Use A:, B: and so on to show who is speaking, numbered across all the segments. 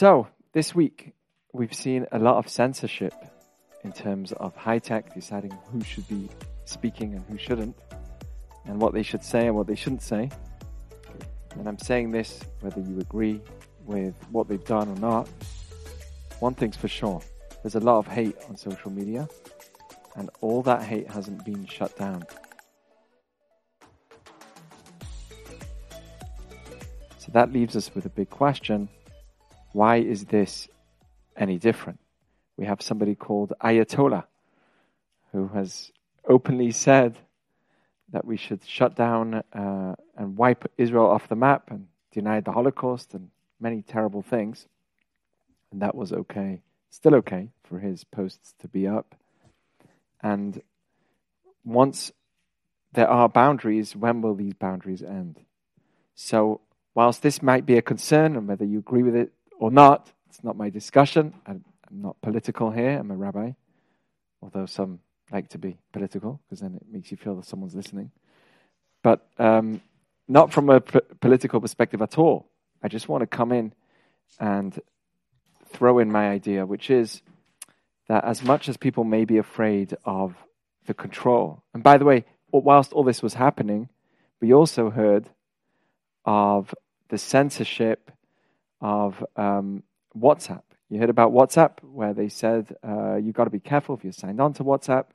A: So, this week, we've seen a lot of censorship in terms of high tech deciding who should be speaking and who shouldn't, and what they should say and what they shouldn't say. And I'm saying this whether you agree with what they've done or not. One thing's for sure there's a lot of hate on social media, and all that hate hasn't been shut down. So that leaves us with a big question why is this any different? We have somebody called Ayatollah who has openly said that we should shut down uh, and wipe Israel off the map and deny the Holocaust and many terrible things. And that was okay, still okay for his posts to be up. And once there are boundaries, when will these boundaries end? So, whilst this might be a concern, and whether you agree with it or not. It's not my discussion. I'm, not political here. I'm a rabbi, although some like to be political because then it makes you feel that someone's listening. But um, not from a p- political perspective at all. I just want to come in and throw in my idea, which is that as much as people may be afraid of the control, and by the way, whilst all this was happening, we also heard of the censorship of um, WhatsApp. You heard about WhatsApp, where they said uh, you've got to be careful if you're signed on to WhatsApp.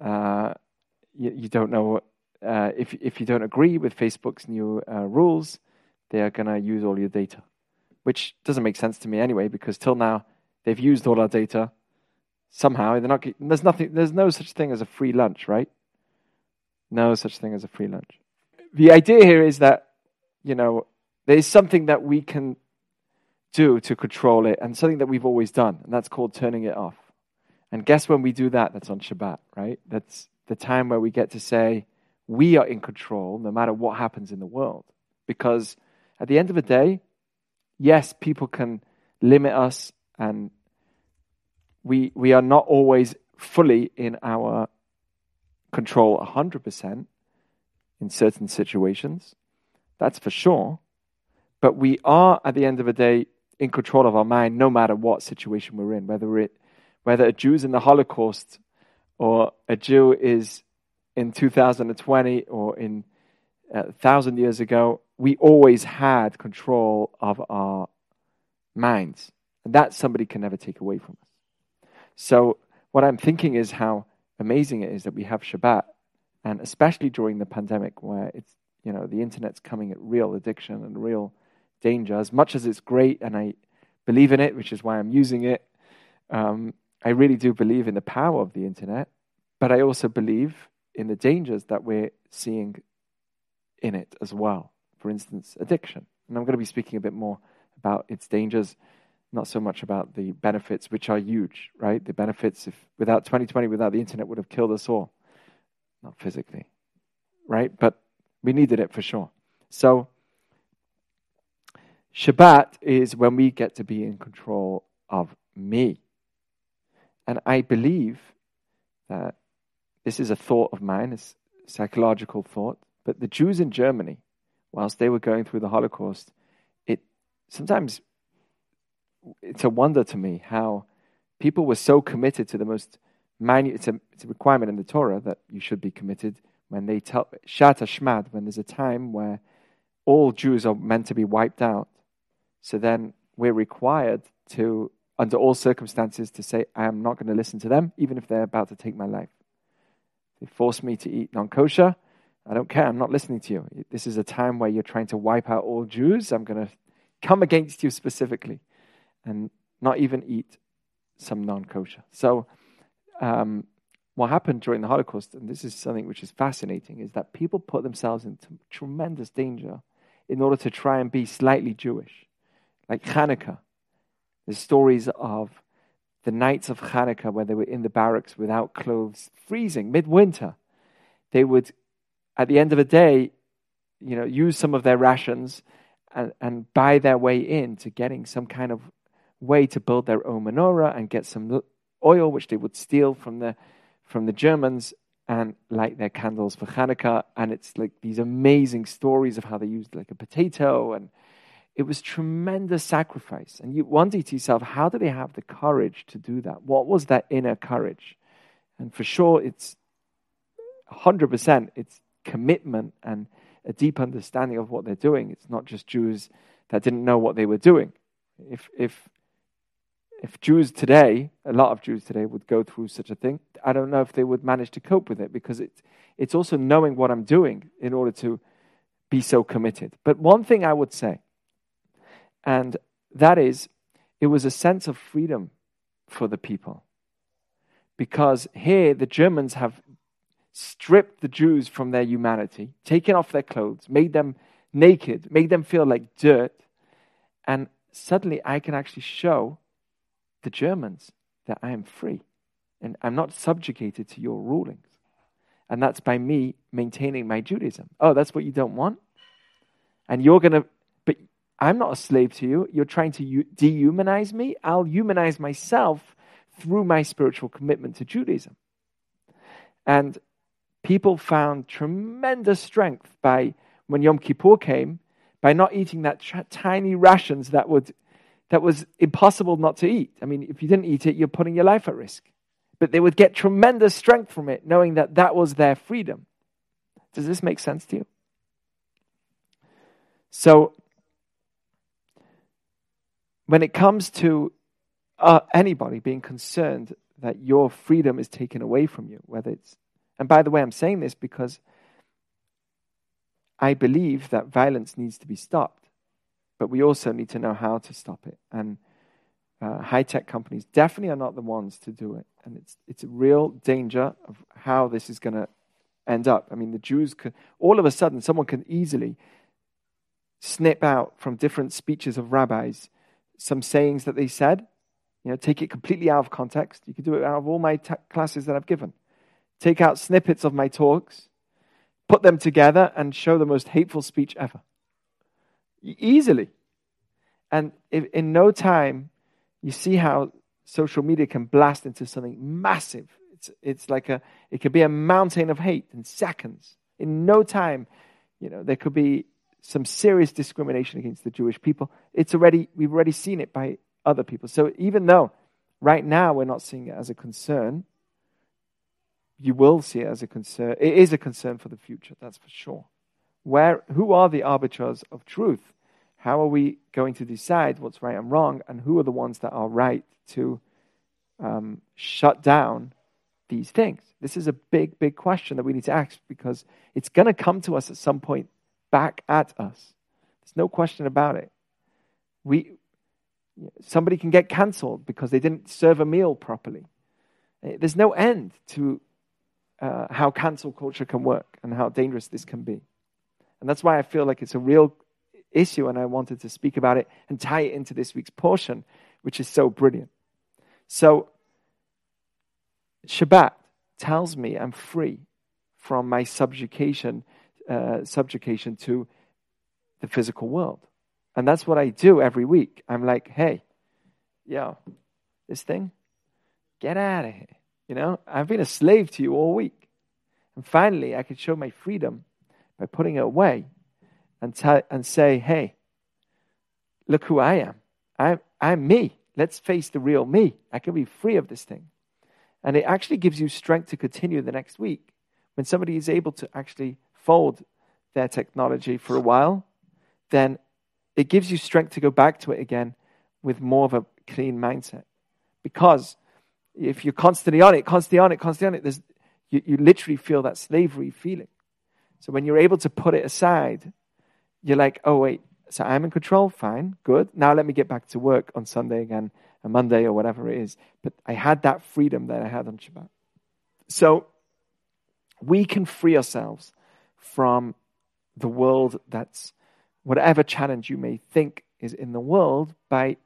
A: Uh, you, you, don't know uh, if if you don't agree with Facebook's new uh, rules, they are going to use all your data, which doesn't make sense to me anyway. Because till now they've used all our data. Somehow they're not. There's nothing. There's no such thing as a free lunch, right? No such thing as a free lunch. The idea here is that you know there is something that we can do to control it, and something that we've always done, and that's called turning it off. And guess when we do that? That's on Shabbat, right? That's the time where we get to say, we are in control no matter what happens in the world. Because at the end of the day, yes, people can limit us, and we, we are not always fully in our control 100% in certain situations. That's for sure. But we are, at the end of the day, in control of our mind no matter what situation we're in, whether it whether a Jew is in the Holocaust or a Jew is in 2020 or in a uh, thousand years ago, we always had control of our minds. And that somebody can never take away from us. So, what I'm thinking is how amazing it is that we have Shabbat, and especially during the pandemic where it's, you know, the internet's coming at real addiction and real danger. As much as it's great and I believe in it, which is why I'm using it, um, I really do believe in the power of the internet, but I also believe in the dangers that we're seeing in it as well. For instance, addiction. And I'm going to be speaking a bit more about its dangers, not so much about the benefits, which are huge, right? The benefits, if without 2020, without the internet, would have killed us all. Not physically, right? But we needed it for sure. So, Shabbat is when we get to be in control of me. And I believe that this is a thought of mine, it's a psychological thought, but the Jews in Germany, whilst they were going through the Holocaust, it sometimes it's a wonder to me how people were so committed to the most minute it's a, it's a requirement in the Torah that you should be committed when they tell Shat Hashmad, when there's a time where all Jews are meant to be wiped out so then we're required to, under all circumstances, to say, I am not going to listen to them, even if they're about to take my life. They force me to eat non kosher. I don't care. I'm not listening to you. This is a time where you're trying to wipe out all Jews. I'm going to come against you specifically and not even eat some non kosher. So, um, what happened during the Holocaust, and this is something which is fascinating, is that people put themselves into tremendous danger in order to try and be slightly Jewish like Hanukkah. There's stories of the nights of Hanukkah where they were in the barracks without clothes, freezing, midwinter. They would, at the end of the day, you know, use some of their rations and, and buy their way in to getting some kind of way to build their own menorah and get some oil, which they would steal from the, from the Germans and light their candles for Hanukkah. And it's like these amazing stories of how they used like a potato and it was tremendous sacrifice. And you wonder to yourself, how do they have the courage to do that? What was that inner courage? And for sure, it's 100%, it's commitment and a deep understanding of what they're doing. It's not just Jews that didn't know what they were doing. If, if, if Jews today, a lot of Jews today, would go through such a thing, I don't know if they would manage to cope with it because it, it's also knowing what I'm doing in order to be so committed. But one thing I would say, and that is, it was a sense of freedom for the people. Because here the Germans have stripped the Jews from their humanity, taken off their clothes, made them naked, made them feel like dirt. And suddenly I can actually show the Germans that I am free and I'm not subjugated to your rulings. And that's by me maintaining my Judaism. Oh, that's what you don't want? And you're going to, I'm not a slave to you. You're trying to dehumanize me. I'll humanize myself through my spiritual commitment to Judaism. And people found tremendous strength by when Yom Kippur came, by not eating that tiny rations that would that was impossible not to eat. I mean, if you didn't eat it, you're putting your life at risk. But they would get tremendous strength from it, knowing that that was their freedom. Does this make sense to you? So, when it comes to uh, anybody being concerned that your freedom is taken away from you, whether it's and by the way, I'm saying this because I believe that violence needs to be stopped, but we also need to know how to stop it. And uh, high tech companies definitely are not the ones to do it. And it's, it's a real danger of how this is going to end up. I mean, the Jews could, all of a sudden, someone can easily snip out from different speeches of rabbis some sayings that they said, you know, take it completely out of context. You could do it out of all my t- classes that I've given take out snippets of my talks, put them together, and show the most hateful speech ever. Easily. And if, in no time, you see how social media can blast into something massive. It's, it's like a, it could be a mountain of hate in seconds. In no time, you know, there could be some serious discrimination against the Jewish people. It's already, we've already seen it by other people. So even though right now we're not seeing it as a concern, you will see it as a concern. It is a concern for the future, that's for sure. Where, who are the arbiters of truth? How are we going to decide what's right and wrong? And who are the ones that are right to um, shut down these things? This is a big, big question that we need to ask because it's going to come to us at some point back at us. There's no question about it. We, somebody can get cancelled because they didn't serve a meal properly. There's no end to uh, how cancel culture can work and how dangerous this can be. And that's why I feel like it's a real issue, and I wanted to speak about it and tie it into this week's portion, which is so brilliant. So, Shabbat tells me I'm free from my subjugation, uh, subjugation to the physical world. And that's what I do every week. I'm like, hey, yo, this thing, get out of here. You know, I've been a slave to you all week. And finally, I can show my freedom by putting it away and, t- and say, hey, look who I am. I'm, I'm me. Let's face the real me. I can be free of this thing. And it actually gives you strength to continue the next week. When somebody is able to actually fold their technology for a while, then it gives you strength to go back to it again with more of a clean mindset. Because if you're constantly on it, constantly on it, constantly on it, you, you literally feel that slavery feeling. So when you're able to put it aside, you're like, oh, wait, so I'm in control, fine, good. Now let me get back to work on Sunday again, a Monday or whatever it is. But I had that freedom that I had on Shabbat. So we can free ourselves from the world that's whatever challenge you may think is in the world by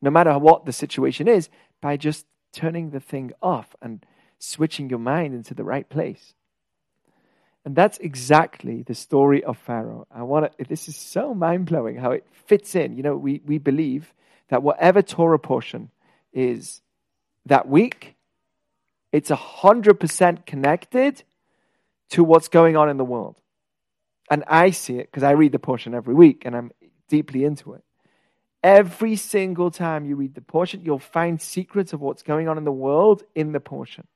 A: no matter what the situation is, by just turning the thing off and switching your mind into the right place. And that's exactly the story of Pharaoh. I want to, this is so mind blowing how it fits in. You know, we, we believe that whatever Torah portion is that week, it's 100% connected to what's going on in the world. And I see it because I read the portion every week and I'm deeply into it. Every single time you read the portion, you'll find secrets of what's going on in the world in the portion.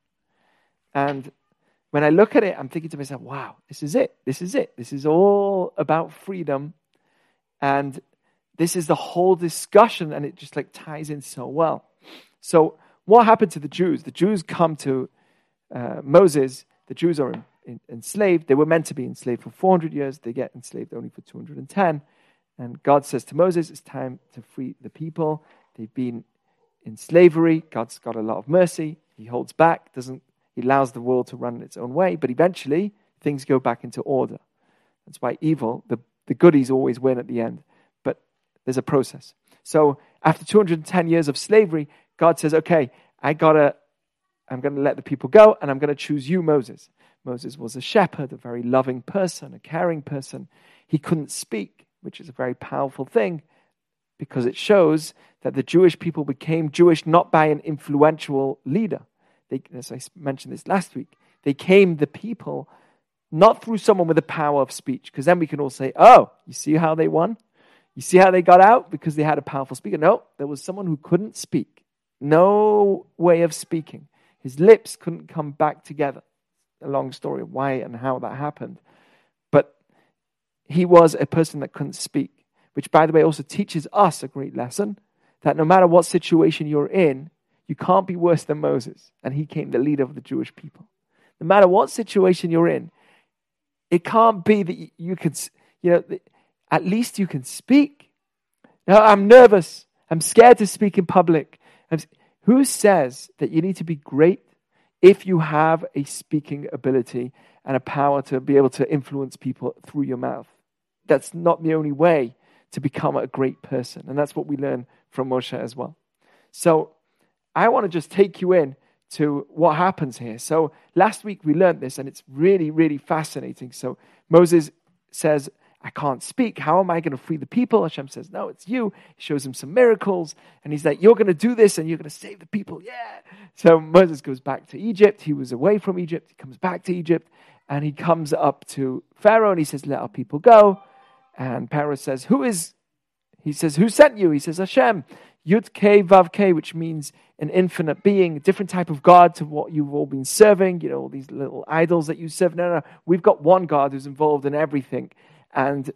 A: And when I look at it, I'm thinking to myself, wow, this is it. This is it. This is all about freedom. And this is the whole discussion, and it just like ties in so well. So, what happened to the Jews? The Jews come to uh, Moses. The Jews are in, enslaved. They were meant to be enslaved for 400 years. They get enslaved only for 210. And God says to Moses, It's time to free the people. They've been in slavery. God's got a lot of mercy. He holds back, doesn't he allows the world to run its own way, but eventually things go back into order. That's why evil, the, the goodies always win at the end. But there's a process. So after 210 years of slavery, God says, okay, I gotta, I'm gonna let the people go and I'm gonna choose you, Moses. Moses was a shepherd, a very loving person, a caring person. He couldn't speak, which is a very powerful thing because it shows that the Jewish people became Jewish not by an influential leader they, as I mentioned this last week, they came the people not through someone with the power of speech, because then we can all say, oh, you see how they won? You see how they got out? Because they had a powerful speaker. No, there was someone who couldn't speak. No way of speaking. His lips couldn't come back together. A long story of why and how that happened. But he was a person that couldn't speak, which, by the way, also teaches us a great lesson that no matter what situation you're in, you can't be worse than Moses. And he came the leader of the Jewish people. No matter what situation you're in, it can't be that you can, you know, at least you can speak. Now, I'm nervous. I'm scared to speak in public. who says that you need to be great if you have a speaking ability and a power to be able to influence people through your mouth? That's not the only way to become a great person. And that's what we learn from Moshe as well. So I want to just take you in to what happens here. So last week we learned this, and it's really, really fascinating. So Moses says, I can't speak. How am I going to free the people? Hashem says, No, it's you. He shows him some miracles, and he's like, You're going to do this, and you're going to save the people. Yeah. So Moses goes back to Egypt. He was away from Egypt. He comes back to Egypt, and he comes up to Pharaoh, and he says, Let our people go. And Pharaoh says, Who is, he says, Who sent you? He says, Hashem. Yud K Vav K, which means an infinite being, a different type of God to what you've all been serving, you know, all these little idols that you serve. No, no, we've got one God who's involved in everything. And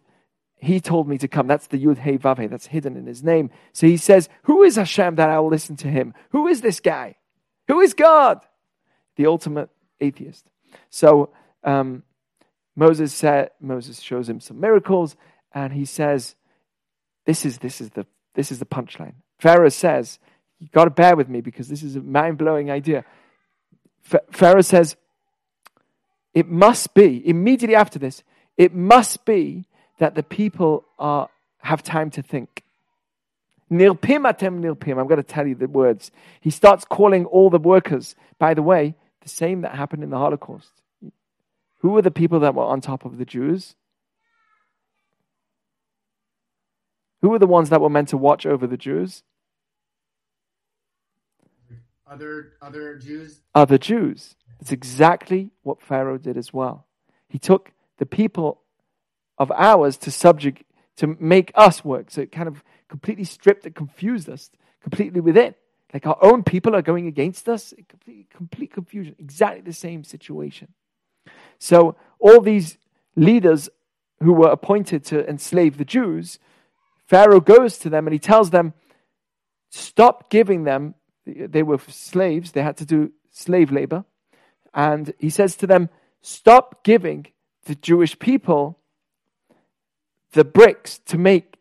A: he told me to come. That's the Yud Hey Vav Hey, that's hidden in his name. So he says, Who is Hashem that I'll listen to him? Who is this guy? Who is God? The ultimate atheist. So um, Moses said, Moses shows him some miracles, and he says, This is this is the this is the punchline. Pharaoh says, You've got to bear with me because this is a mind blowing idea. Pharaoh says, It must be, immediately after this, it must be that the people are, have time to think. Nirpim atem nirpim. I'm going to tell you the words. He starts calling all the workers, by the way, the same that happened in the Holocaust. Who were the people that were on top of the Jews? Who were the ones that were meant to watch over the Jews?
B: Other other Jews?
A: Other Jews. It's exactly what Pharaoh did as well. He took the people of ours to subject to make us work. So it kind of completely stripped and confused us completely within. Like our own people are going against us. Complete, complete confusion. Exactly the same situation. So all these leaders who were appointed to enslave the Jews, Pharaoh goes to them and he tells them, stop giving them they were slaves, they had to do slave labor. And he says to them, Stop giving the Jewish people the bricks to make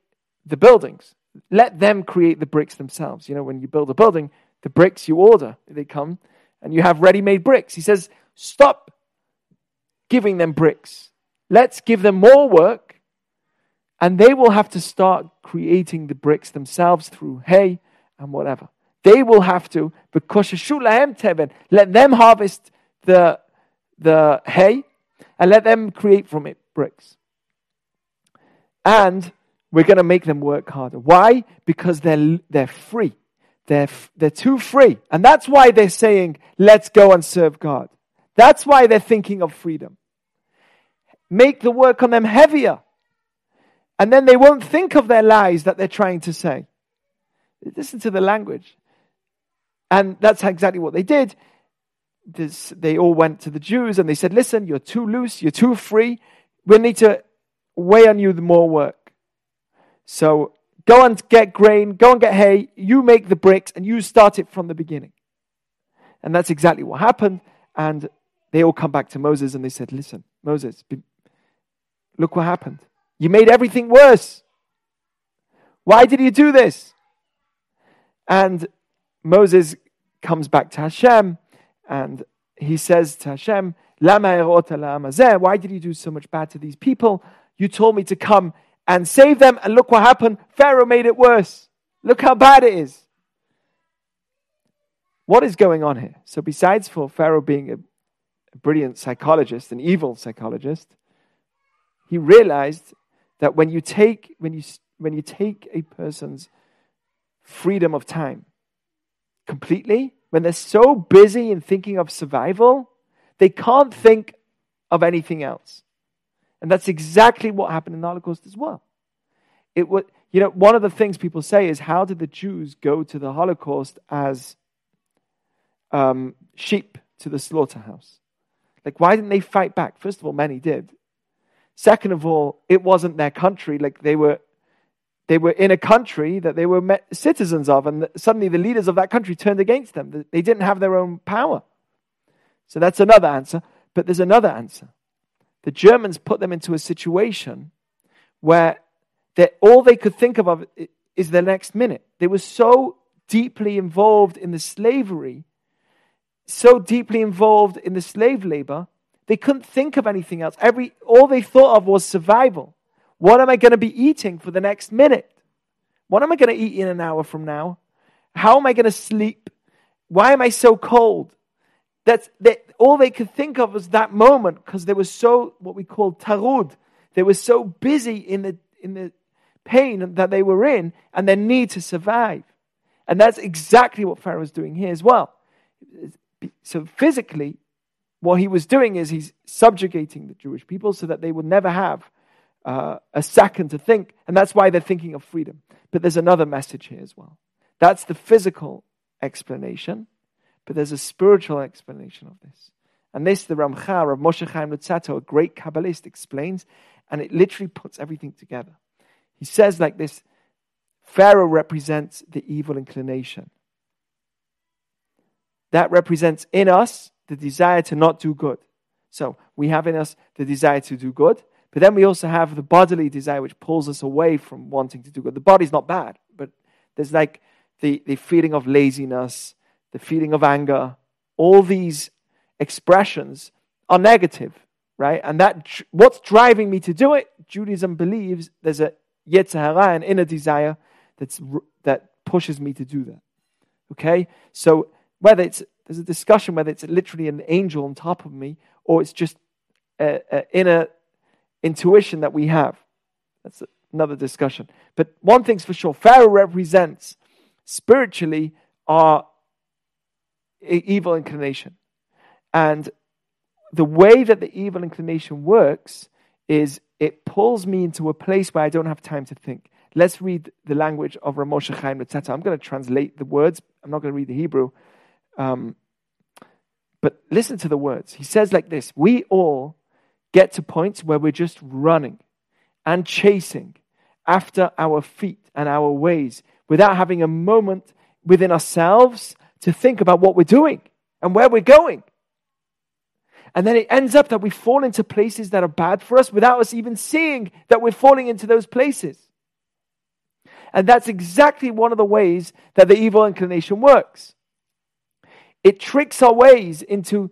A: the buildings. Let them create the bricks themselves. You know, when you build a building, the bricks you order, they come and you have ready made bricks. He says, Stop giving them bricks. Let's give them more work, and they will have to start creating the bricks themselves through hay and whatever. They will have to, because let them harvest the, the hay and let them create from it bricks. And we're going to make them work harder. Why? Because they're, they're free. They're, they're too free. And that's why they're saying, let's go and serve God. That's why they're thinking of freedom. Make the work on them heavier. And then they won't think of their lies that they're trying to say. Listen to the language. And that's exactly what they did. This, they all went to the Jews and they said, Listen, you're too loose, you're too free. We need to weigh on you the more work. So go and get grain, go and get hay, you make the bricks, and you start it from the beginning. And that's exactly what happened. And they all come back to Moses and they said, Listen, Moses, look what happened. You made everything worse. Why did you do this? And Moses comes back to Hashem and he says to Hashem, Why did you do so much bad to these people? You told me to come and save them, and look what happened. Pharaoh made it worse. Look how bad it is. What is going on here? So, besides for Pharaoh being a, brilliant psychologist, an evil psychologist, he realized that when you take when you when you take a person's freedom of time completely, when they're so busy in thinking of survival, they can't think of anything else. And that's exactly what happened in the Holocaust as well. It would, you know, one of the things people say is, how did the Jews go to the Holocaust as um, sheep to the slaughterhouse? Like, why didn't they fight back? First of all, many did. Second of all, it wasn't their country. Like, they were they were in a country that they were citizens of, and suddenly the leaders of that country turned against them. They didn't have their own power. So that's another answer. But there's another answer. The Germans put them into a situation where all they could think of is the next minute. They were so deeply involved in the slavery, so deeply involved in the slave labor, they couldn't think of anything else. Every, all they thought of was survival. What am I going to be eating for the next minute? What am I going to eat in an hour from now? How am I going to sleep? Why am I so cold? That's that all they could think of was that moment because they were so what we call tarud. They were so busy in the in the pain that they were in and their need to survive. And that's exactly what Pharaoh is doing here as well. So physically, what he was doing is he's subjugating the Jewish people so that they would never have uh, a second to think, and that's why they're thinking of freedom. But there's another message here as well. That's the physical explanation, but there's a spiritual explanation of this. And this, the Ramchal of Moshe Chaim Luzzatto, a great Kabbalist, explains, and it literally puts everything together. He says like this Pharaoh represents the evil inclination. That represents in us the desire to not do good. So we have in us the desire to do good, but then we also have the bodily desire, which pulls us away from wanting to do good. The body's not bad, but there's like the, the feeling of laziness, the feeling of anger. All these expressions are negative, right? And that what's driving me to do it? Judaism believes there's a yetzer hara, an inner desire that's, that pushes me to do that. Okay? So whether it's, there's a discussion whether it's literally an angel on top of me or it's just an inner intuition that we have. That's another discussion. But one thing's for sure Pharaoh represents spiritually our evil inclination. And the way that the evil inclination works is it pulls me into a place where I don't have time to think. Let's read the language of Rav Moshe Chaim Luzzatto. I'm going to translate the words. I'm not going to read the Hebrew. Um, but listen to the words. He says like this We all get to points where we're just running and chasing after our feet and our ways without having a moment within ourselves to think about what we're doing and where we're going. And then it ends up that we fall into places that are bad for us without us even seeing that we're falling into those places. And that's exactly one of the ways that the evil inclination works. It tricks our ways into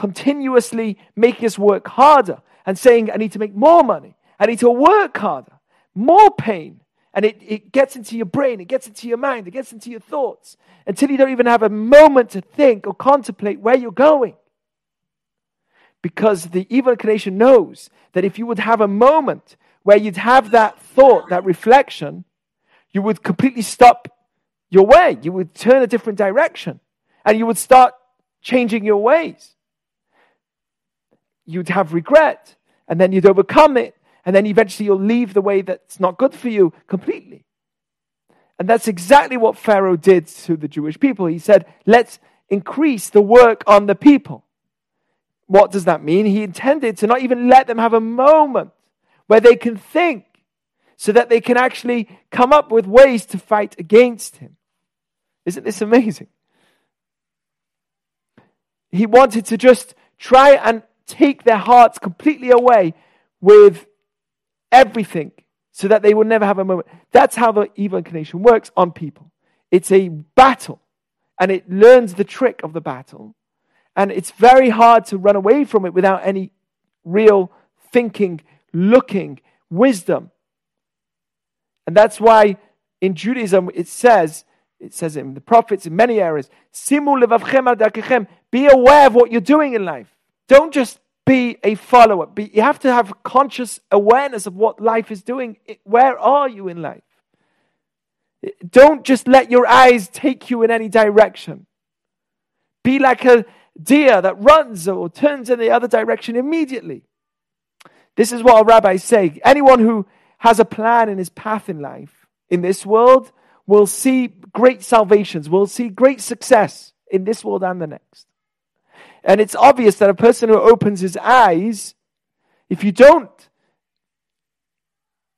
A: continuously making us work harder and saying, I need to make more money. I need to work harder. More pain. And it, it gets into your brain, it gets into your mind, it gets into your thoughts until you don't even have a moment to think or contemplate where you're going. Because the evil inclination knows that if you would have a moment where you'd have that thought, that reflection, you would completely stop your way. You would turn a different direction and you would start changing your ways you'd have regret, and then you'd overcome it, and then eventually you'll leave the way that's not good for you completely. And that's exactly what Pharaoh did to the Jewish people. He said, let's increase the work on the people. What does that mean? He intended to not even let them have a moment where they can think so that they can actually come up with ways to fight against him. Isn't this amazing? He wanted to just try and take their hearts completely away with everything so that they will never have a moment. That's how the evil inclination works on people. It's a battle and it learns the trick of the battle. And it's very hard to run away from it without any real thinking, looking, wisdom. And that's why in Judaism it says, it says in the prophets in many areas, Simu be aware of what you're doing in life. Don't just be a follower. Be, you have to have conscious awareness of what life is doing. Where are you in life? Don't just let your eyes take you in any direction. Be like a deer that runs or turns in the other direction immediately. This is what our rabbis say. Anyone who has a plan in his path in life, in this world, will see great salvations, will see great success in this world and the next. And it's obvious that a person who opens his eyes, if you don't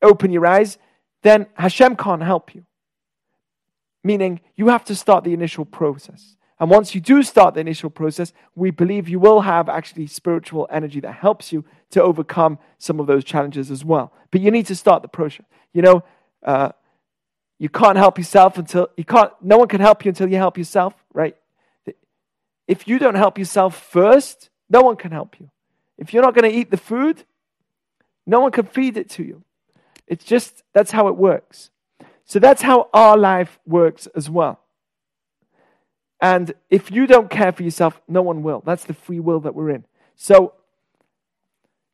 A: open your eyes, then Hashem can't help you. Meaning, you have to start the initial process. And once you do start the initial process, we believe you will have actually spiritual energy that helps you to overcome some of those challenges as well. But you need to start the process. You know, uh, you can't help yourself until you can't, no one can help you until you help yourself, right? If you don't help yourself first, no one can help you. If you're not going to eat the food, no one can feed it to you. It's just, that's how it works. So that's how our life works as well. And if you don't care for yourself, no one will. That's the free will that we're in. So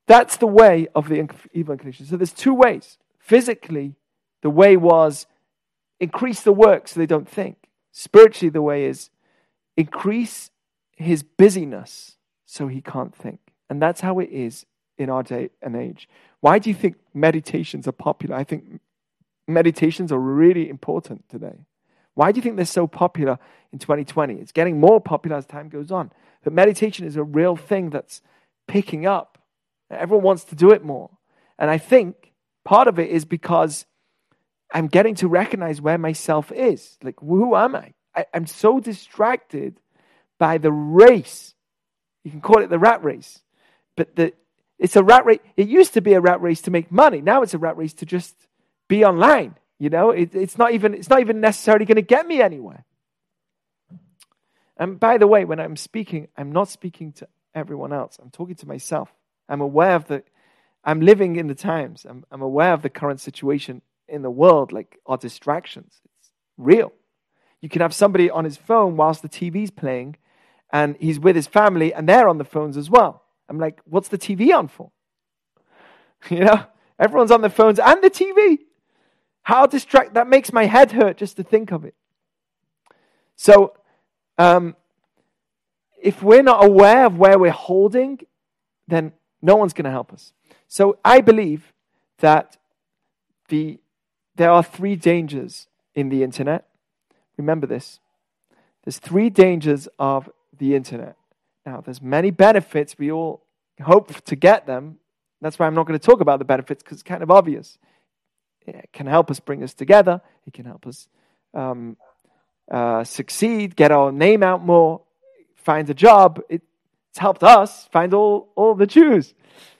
A: that's the way of the evil inclination. So there's two ways. Physically, the way was increase the work so they don't think. Spiritually, the way is increase his busyness so he can't think. And that's how it is in our day and age. Why do you think meditations are popular? I think meditations are really important today. Why do you think they're so popular in 2020? It's getting more popular as time goes on. But meditation is a real thing that's picking up. Everyone wants to do it more. And I think part of it is because I'm getting to recognize where myself is. Like, who am I? I am so distracted by the race. You can call it the rat race. But the, it's a rat race. It used to be a rat race to make money. Now it's a rat race to just be online. You know, it, it's, not even, it's not even necessarily going to get me anywhere. And by the way, when I'm speaking, I'm not speaking to everyone else. I'm talking to myself. I'm aware of the, I'm living in the times. I'm, I'm aware of the current situation in the world, like our distractions. It's real. You can have somebody on his phone whilst the TV's playing, and he's with his family, and they're on the phones as well. I'm like, what's the TV on for? You know, everyone's on their phones and the TV. How distract that makes my head hurt just to think of it. So, um, if we're not aware of where we're holding, then no one's going to help us. So, I believe that the there are three dangers in the internet. Remember this. There's three dangers of the internet. Now, there's many benefits. We all hope to get them. That's why I'm not going to talk about the benefits because it's kind of obvious. It can help us bring us together. It can help us um, uh, succeed, get our name out more, find a job. It, it's helped us find all, all the Jews.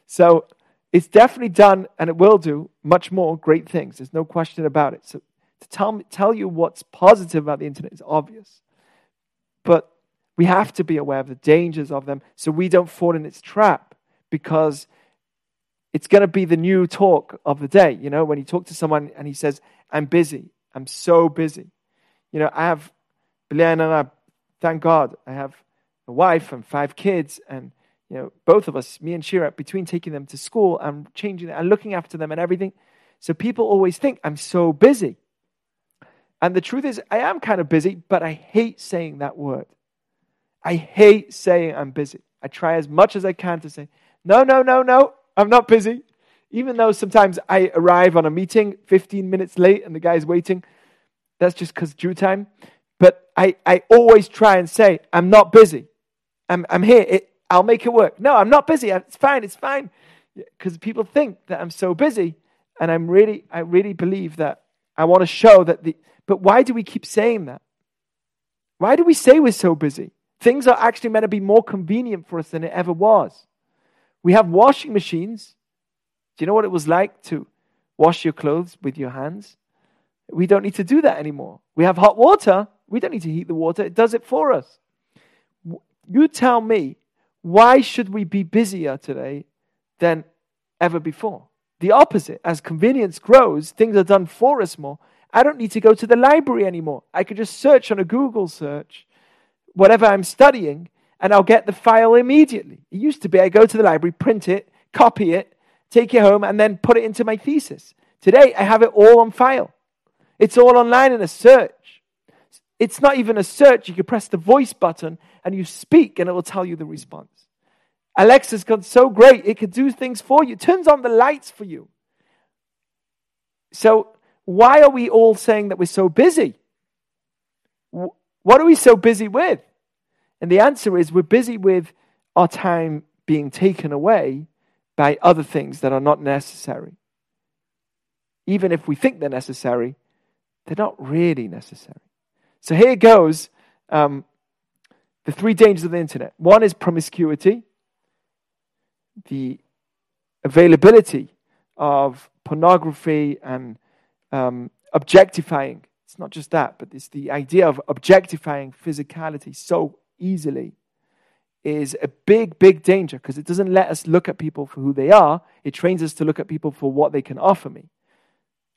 A: So it's definitely done, and it will do much more great things. There's no question about it. So to tell, tell you what's positive about the internet is obvious. But we have to be aware of the dangers of them so we don't fall in its trap because it's going to be the new talk of the day. You know, when you talk to someone and he says, I'm busy, I'm so busy. You know, I have, thank God, I have a wife and five kids, and, you know, both of us, me and Shira, between taking them to school and changing and looking after them and everything. So people always think, I'm so busy. And the truth is, I am kind of busy, but I hate saying that word. I hate saying I'm busy. I try as much as I can to say, no, no, no, no, I'm not busy. Even though sometimes I arrive on a meeting 15 minutes late and the guy's waiting, That's just because due time. But I, I always try and say, I'm not busy. I'm, I'm here. It, I'll make it work. No, I'm not busy. It's fine. It's fine. Because people think that I'm so busy. And I'm really, I really believe that I want to show that the, but why do we keep saying that? Why do we say we're so busy? Things are actually meant to be more convenient for us than it ever was. We have washing machines. Do you know what it was like to wash your clothes with your hands? We don't need to do that anymore. We have hot water. We don't need to heat the water. It does it for us. You tell me, why should we be busier today than ever before? The opposite. As convenience grows, things are done for us more. I don't need to go to the library anymore. I could just search on a Google search whatever I'm studying and I'll get the file immediately. It used to be I go to the library, print it, copy it, take it home, and then put it into my thesis. Today, I have it all on file. It's all online in a search. It's not even a search. You can press the voice button and you speak, and it will tell you the response. Alexa's got so great, it can do things for you, it turns on the lights for you. So, why are we all saying that we're so busy? What are we so busy with? And the answer is we're busy with our time being taken away by other things that are not necessary. Even if we think they're necessary, they're not really necessary. So here goes um, the three dangers of the internet. One is promiscuity, the availability of pornography and um, objectifying. It's not just that, but it's the idea of objectifying physicality so easily is a big, big danger because it doesn't let us look at people for who they are. It trains us to look at people for what they can offer me.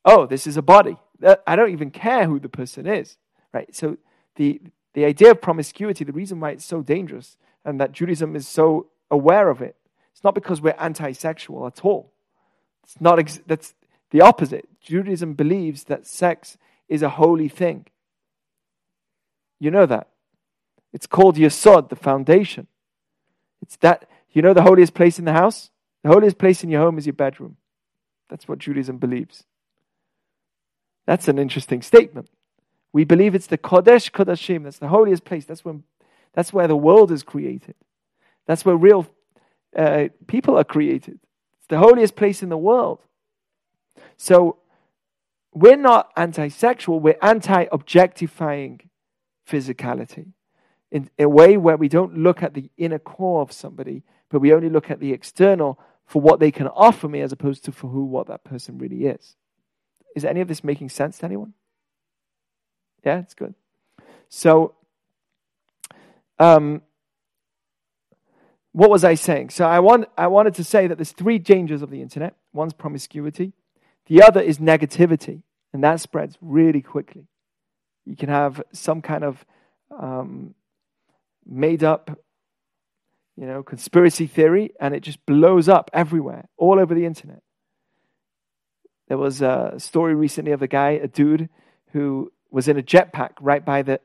A: Oh, this is a body. Uh, I don't even care who the person is, right? So the the idea of promiscuity, the reason why it's so dangerous and that Judaism is so aware of it, it's not because we're anti-sexual at all. It's not. Ex- that's the opposite. Judaism believes that sex is a holy thing. You know that. It's called Yesod, the foundation. It's that, you know, the holiest place in the house? The holiest place in your home is your bedroom. That's what Judaism believes. That's an interesting statement. We believe it's the Kodesh Kodashim, that's the holiest place. That's, when, that's where the world is created. That's where real uh, people are created. It's the holiest place in the world. So we're not anti sexual, we're anti objectifying physicality in a way where we don't look at the inner core of somebody, but we only look at the external for what they can offer me as opposed to for who what that person really is. Is any of this making sense to anyone? Yeah, it's good. So, um, what was I saying? So I want I wanted to say that there's three dangers of the internet. One's promiscuity, the other is negativity, and that spreads really quickly. You can have some kind of um, made up, you know, conspiracy theory, and it just blows up everywhere, all over the internet. There was a story recently of a guy, a dude, who was in a jetpack right by the,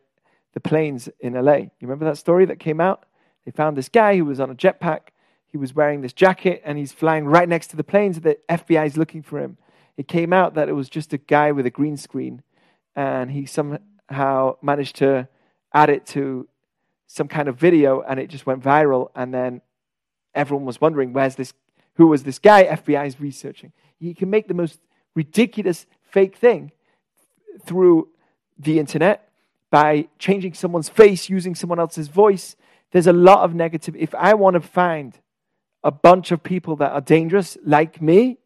A: the planes in LA. You remember that story that came out? They found this guy who was on a jetpack. He was wearing this jacket and he's flying right next to the planes. The FBI is looking for him. It came out that it was just a guy with a green screen and he somehow managed to add it to some kind of video and it just went viral. And then everyone was wondering, where's this? Who was this guy? FBI is researching. He can make the most ridiculous fake thing through the internet by changing someone's face, using someone else's voice. There's a lot of negative. If I want to find a bunch of people that are dangerous like me,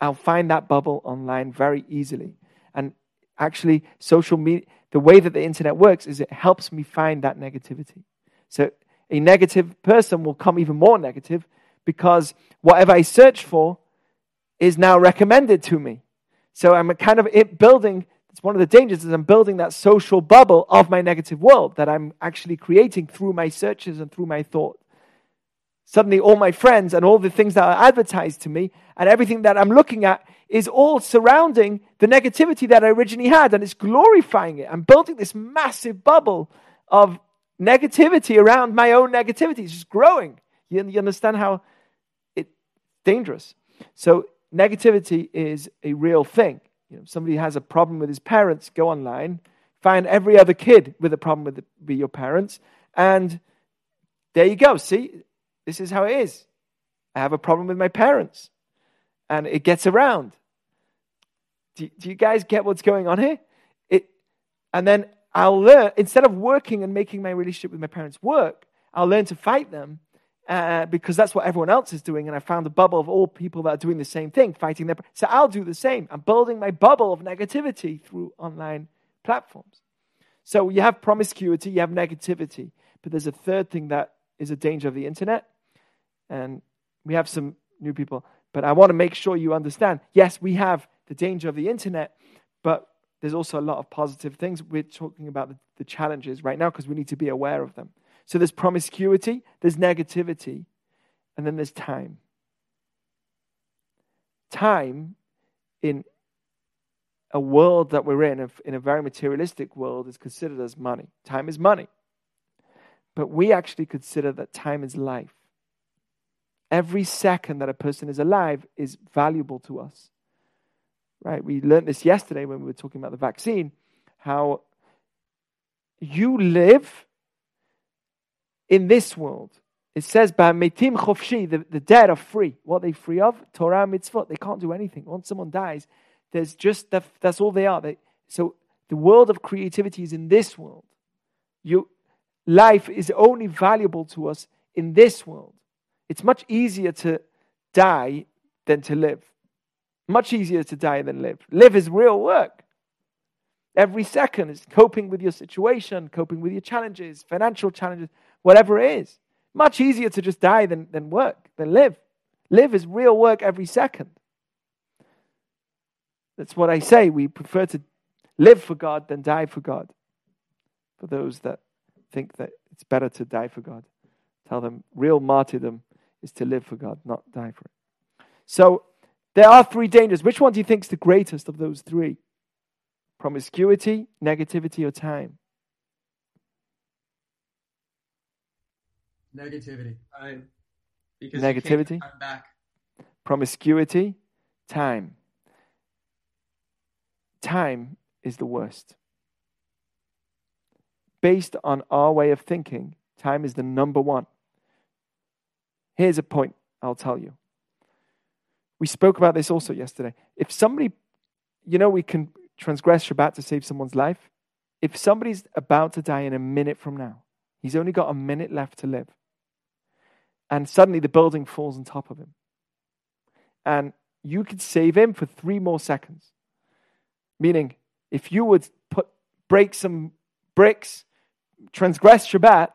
A: I'll find that bubble online very easily. And actually, social media, the way that the internet works is it helps me find that negativity. So a negative person will come even more negative because whatever I search for is now recommended to me. So I'm kind of building, it's one of the dangers is I'm building that social bubble of my negative world that I'm actually creating through my searches and through my thought. Suddenly, all my friends and all the things that are advertised to me and everything that I'm looking at is all surrounding the negativity that I originally had and it's glorifying it. I'm building this massive bubble of negativity around my own negativity. It's just growing. You, you understand how it's dangerous. So negativity is a real thing. You know, somebody has a problem with his parents, go online, find every other kid with a problem with, the, with your parents, and there you go. See, this is how it is. I have a problem with my parents, and it gets around. Do, do you guys get what's going on here? It, and then I'll learn, instead of working and making my relationship with my parents work, I'll learn to fight them uh, because that's what everyone else is doing. And I found a bubble of all people that are doing the same thing, fighting their. So I'll do the same. I'm building my bubble of negativity through online platforms. So you have promiscuity, you have negativity, but there's a third thing that is a danger of the internet. And we have some new people, but I want to make sure you understand. Yes, we have the danger of the internet, but there's also a lot of positive things. We're talking about the, challenges right now because we need to be aware of them. So there's promiscuity, there's negativity, and then there's time. Time in a world that we're in, in a very materialistic world, is considered as money. Time is money. But we actually consider that time is life. Every second that a person is alive is valuable to us. Right? We learned this yesterday when we were talking about the vaccine, how you live in this world. It says, "Metim chofshi," the, the dead are free. What are they free of? Torah mitzvot. They can't do anything. Once someone dies, there's just that, that's all they are. They, so the world of creativity is in this world. You, life is only valuable to us in this world. It's much easier to die than to live. Much easier to die than live. Live is real work. Every second is coping with your situation, coping with your challenges, financial challenges whatever it is. Much easier to just die than, than work, than live. Live is real work every second. That's what I say. We prefer to live for God than die for God. For those that think that it's better to die for God, tell them real martyrdom is to live for God, not die for it. So there are three dangers. Which one do you think is the greatest of those three? Promiscuity, negativity, or time?
B: Negativity.
C: I, because
A: Negativity?
C: I'm back.
A: Promiscuity, time. Time is the worst. Based on our way of thinking, time is the number one. Here's a point I'll tell you. We spoke about this also yesterday. If somebody, you know, we can transgress Shabbat to save someone's life. If somebody's about to die in a minute from now, he's only got a minute left to live and suddenly the building falls on top of him. And you could save him for three more seconds. Meaning, if you would put break some bricks, transgress Shabbat,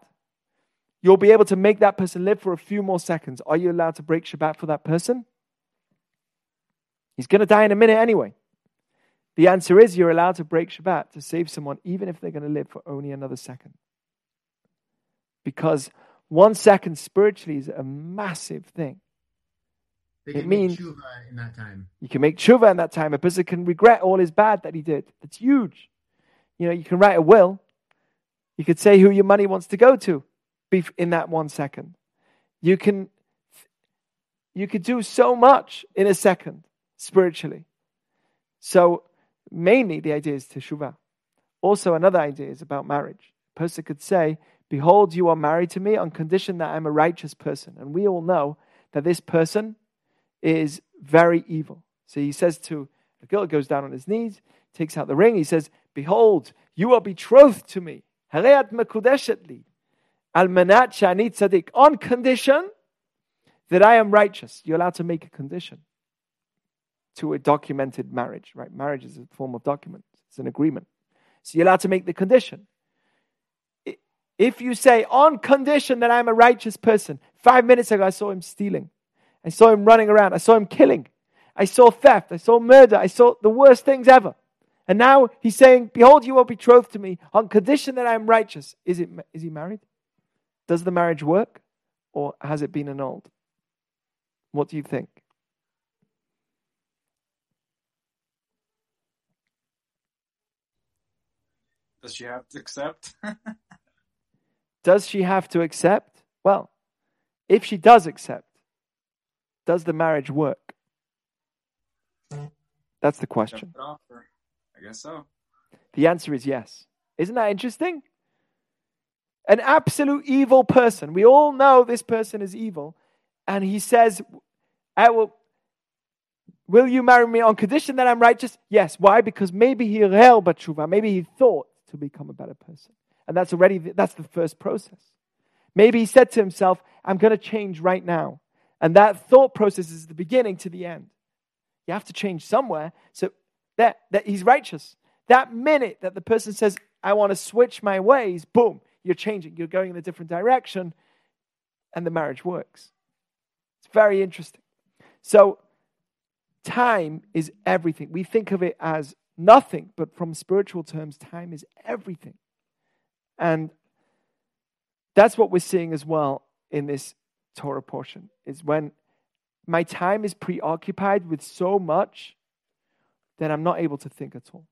A: you'll be able to make that person live for a few more seconds. Are you allowed to break Shabbat for that person? He's going to die in a minute anyway. The answer is you're allowed to break Shabbat to save someone, even if they're going to live for only another second. Because one second spiritually is a massive thing.
B: They
A: It
B: can
A: means-
B: make tshuva in that time.
A: You can make tshuva in that time. A person can regret all his bad that he did. It's huge. You know, you can write a will. You could say who your money wants to go to in that one second. You can you could do so much in a second spiritually. So mainly the idea is teshuvah. Also another idea is about marriage. A person could say, Behold, you are married to me on condition that I'm a righteous person. And we all know that this person is very evil. So he says to the girl, goes down on his knees, takes out the ring. He says, Behold, you are betrothed to me. Al menat she'ani tzaddik. On condition that I am righteous. You're allowed to make a condition to a documented marriage, right? Marriage is a form of document. It's an agreement. So you're allowed to make the condition. If you say, on condition that I'm a righteous person, five minutes ago I saw him stealing. I saw him running around. I saw him killing. I saw theft. I saw murder. I saw the worst things ever. And now he's saying, Behold, you are betrothed to me on condition that I am righteous. Is, it, is he married? Does the marriage work? Or has it been annulled? What do you think?
C: Does she have to accept?
A: Does she have to accept? Well, if she does accept, does the marriage work? That's the question.
C: it off, or I guess so.
A: The answer is yes. Isn't that interesting? An absolute evil person. We all know this person is evil. And he says, eh, I will, Will you marry me on condition that I'm righteous? Yes. Why? Because maybe he rel b'tshuva. Maybe he thought to become a better person. And that's already, that's the first process. Maybe he said to himself, I'm going to change right now. And that thought process is the beginning to the end. You have to change somewhere. So that, that he's righteous. That minute that the person says, I want to switch my ways, boom, you're changing. You're going in a different direction, and the marriage works. It's very interesting. So, time is everything. We think of it as nothing, but from spiritual terms, time is everything. And that's what we're seeing as well in this Torah portion is when my time is preoccupied with so much that I'm not able to think at all.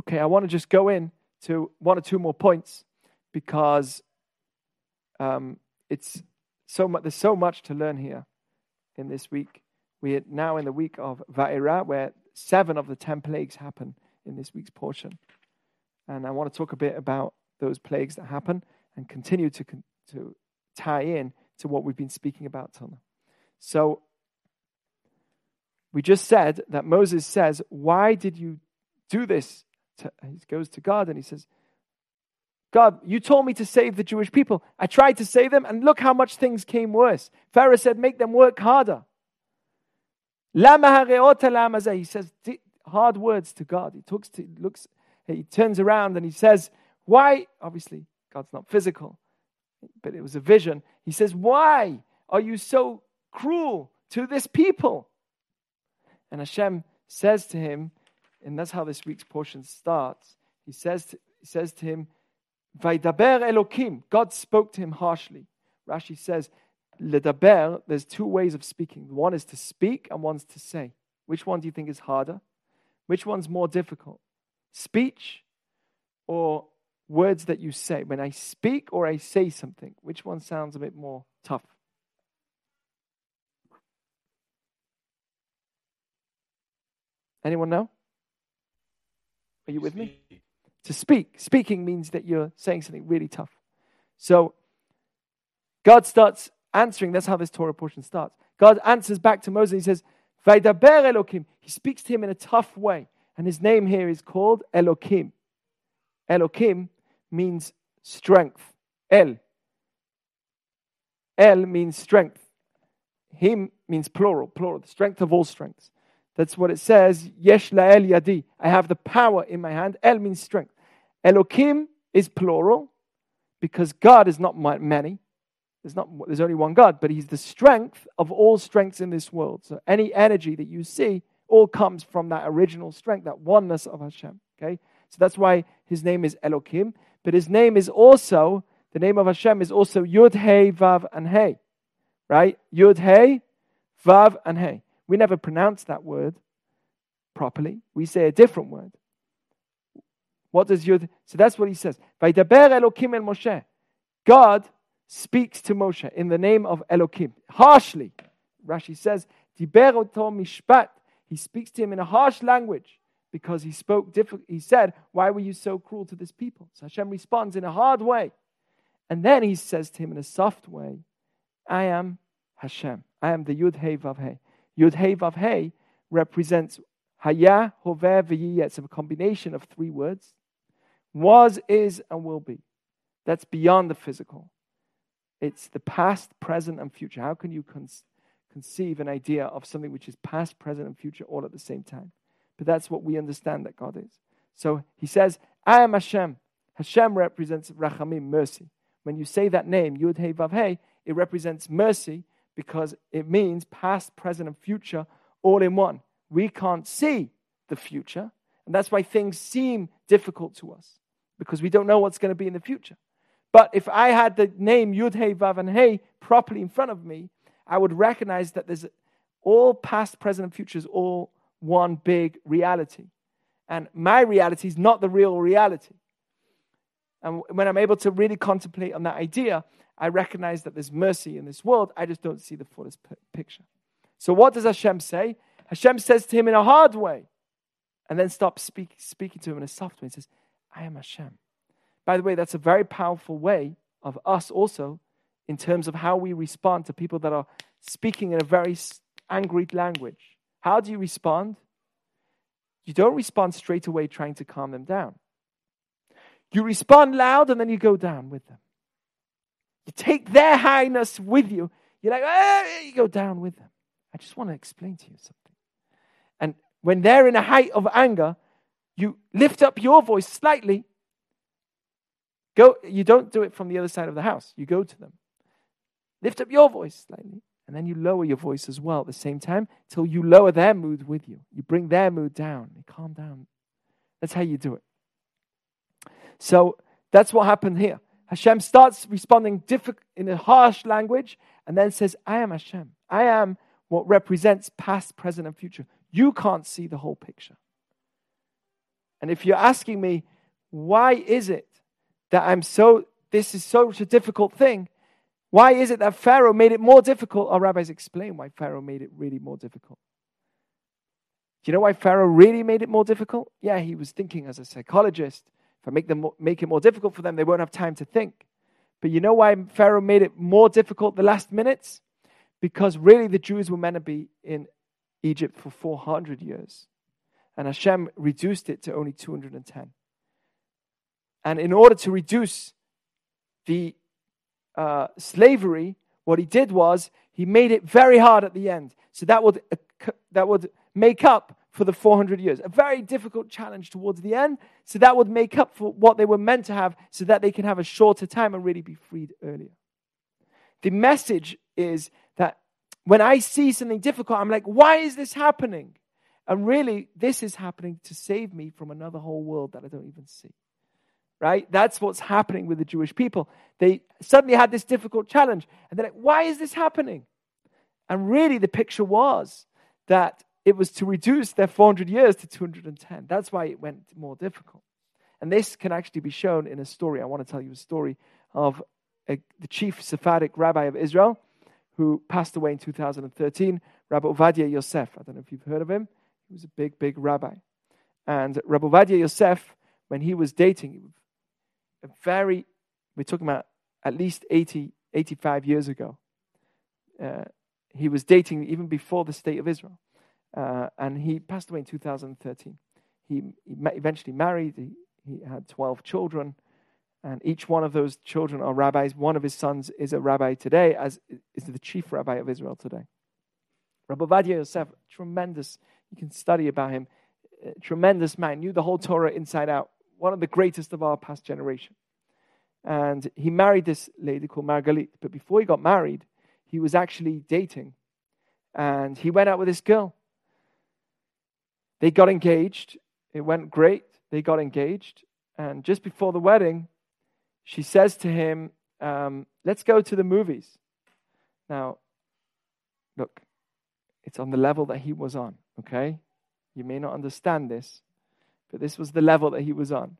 A: Okay, I want to just go in to one or two more points because um, it's so much. There's so much to learn here in this week. We are now in the week of Va'era, where seven of the ten plagues happen in this week's portion, and I want to talk a bit about those plagues that happen and continue to to tie in to what we've been speaking about till now. So we just said that Moses says, "Why did you do this to, he goes to God and he says, God, you told me to save the Jewish people. I tried to save them, and look how much things came worse. Pharaoh said, Make them work harder. He says hard words to God. He talks to, looks, he turns around and he says, Why? Obviously, God's not physical, but it was a vision. He says, Why are you so cruel to this people? And Hashem says to him, and that's how this week's portion starts. He says to, he says to him, Vaidaber Elokim. God spoke to him harshly. Rashi says, Ledaber, there's two ways of speaking. One is to speak and one's to say. Which one do you think is harder? Which one's more difficult? Speech or words that you say? When I speak or I say something, which one sounds a bit more tough? Anyone know? Are you with me? To speak. Speaking means that you're saying something really tough. So God starts answering. That's how this Torah portion starts. God answers back to Moses. He says, Vaidaber Elokim. He speaks to him in a tough way. And his name here is called Elokim. Elokim means strength. El. El means strength. Him means plural, plural, the strength of all strengths. That's what it says. Yesh la'el yadi. I have the power in my hand. El means strength. Elokim is plural because God is not many. There's not. There's only one God, but He's the strength of all strengths in this world. So any energy that you see all comes from that original strength, that oneness of Hashem. Okay, so that's why His name is Elokim. But His name is also the name of Hashem is also Yud Hey Vav and Hey, right? Yud Hey, Vav and Hey. We never pronounce that word properly. We say a different word. What does Yud? So that's what he says. Elokim el Moshe. God speaks to Moshe in the name of Elokim harshly. Rashi says, mishpat. He speaks to him in a harsh language because he spoke different. He said, "Why were you so cruel to this people?" So Hashem responds in a hard way, and then he says to him in a soft way, "I am Hashem. I am the Yud Hey Vav Hey." Yud Hey Vav Hey represents Haya, Hoveh, V'yiyeh. It's a combination of three words. Was, is, and will be. That's beyond the physical. It's the past, present, and future. How can you con- conceive an idea of something which is past, present, and future all at the same time? But that's what we understand that God is. So he says, I am Hashem. Hashem represents Rachamim, mercy. When you say that name, Yud Hey Vav Hey, it represents mercy because it means past, present, and future all in one. We can't see the future, and that's why things seem difficult to us because we don't know what's going to be in the future. But if I had the name Yud Hey Vav and Hey properly in front of me, I would recognize that there's all past, present, and future is all one big reality. And my reality is not the real reality. And when I'm able to really contemplate on that idea, I recognize that there's mercy in this world. I just don't see the fullest picture. So, what does Hashem say? Hashem says to him in a hard way, and then stops speak, speaking to him in a soft way He says, I am Hashem. By the way, that's a very powerful way of us also in terms of how we respond to people that are speaking in a very angry language. How do you respond? You don't respond straight away trying to calm them down. You respond loud and then you go down with them. You take their highness with you. You're like, ah, you go down with them. I just want to explain to you something. And when they're in a height of anger, you lift up your voice slightly. Go, you don't do it from the other side of the house. You go to them. Lift up your voice slightly. And then you lower your voice as well at the same time till you lower their mood with you. You bring their mood down. You calm down. That's how you do it. So that's what happened here. Hashem starts responding in a harsh language and then says, I am Hashem. I am what represents past, present, and future. You can't see the whole picture. And if you're asking me, why is it that I'm so, this is such a difficult thing? Why is it that Pharaoh made it more difficult? Our rabbis explain why Pharaoh made it really more difficult. Do you know why Pharaoh really made it more difficult? Yeah, he was thinking as a psychologist. If I make, them, make it more difficult for them, they won't have time to think. But you know why Pharaoh made it more difficult the last minutes? Because really the Jews were meant to be in Egypt for 400 years. And Hashem reduced it to only 210. And in order to reduce the uh, slavery, what he did was he made it very hard at the end. So that would, uh, that would make up for the 400 years. A very difficult challenge towards the end. So that would make up for what they were meant to have so that they can have a shorter time and really be freed earlier. The message is that when I see something difficult, I'm like, why is this happening? And really, this is happening to save me from another whole world that I don't even see right? That's what's happening with the Jewish people. They suddenly had this difficult challenge, and they're like, why is this happening? And really, the picture was that it was to reduce their 400 years to 210. That's why it went more difficult. And this can actually be shown in a story. I want to tell you a story of a, the chief Sephardic rabbi of Israel who passed away in 2013, Rabbi Ovadia Yosef. I don't know if you've heard of him. He was a big, big rabbi. And Rabbi Ovadia Yosef, when he was dating, a very, we're talking about at least 80, 85 years ago. Uh, he was dating even before the state of Israel. Uh, and he passed away in 2013. He, he eventually married, he, he had 12 children, and each one of those children are rabbis. One of his sons is a rabbi today, as is the chief rabbi of Israel today. Rabbi Ovadia Yosef, tremendous, you can study about him, tremendous man, knew the whole Torah inside out, one of the greatest of our past generation. And he married this lady called Margalit. But before he got married, he was actually dating. And he went out with this girl. They got engaged. It went great. They got engaged. And just before the wedding, she says to him, um, Let's go to the movies. Now, look, it's on the level that he was on, okay? You may not understand this, but this was the level that he was on.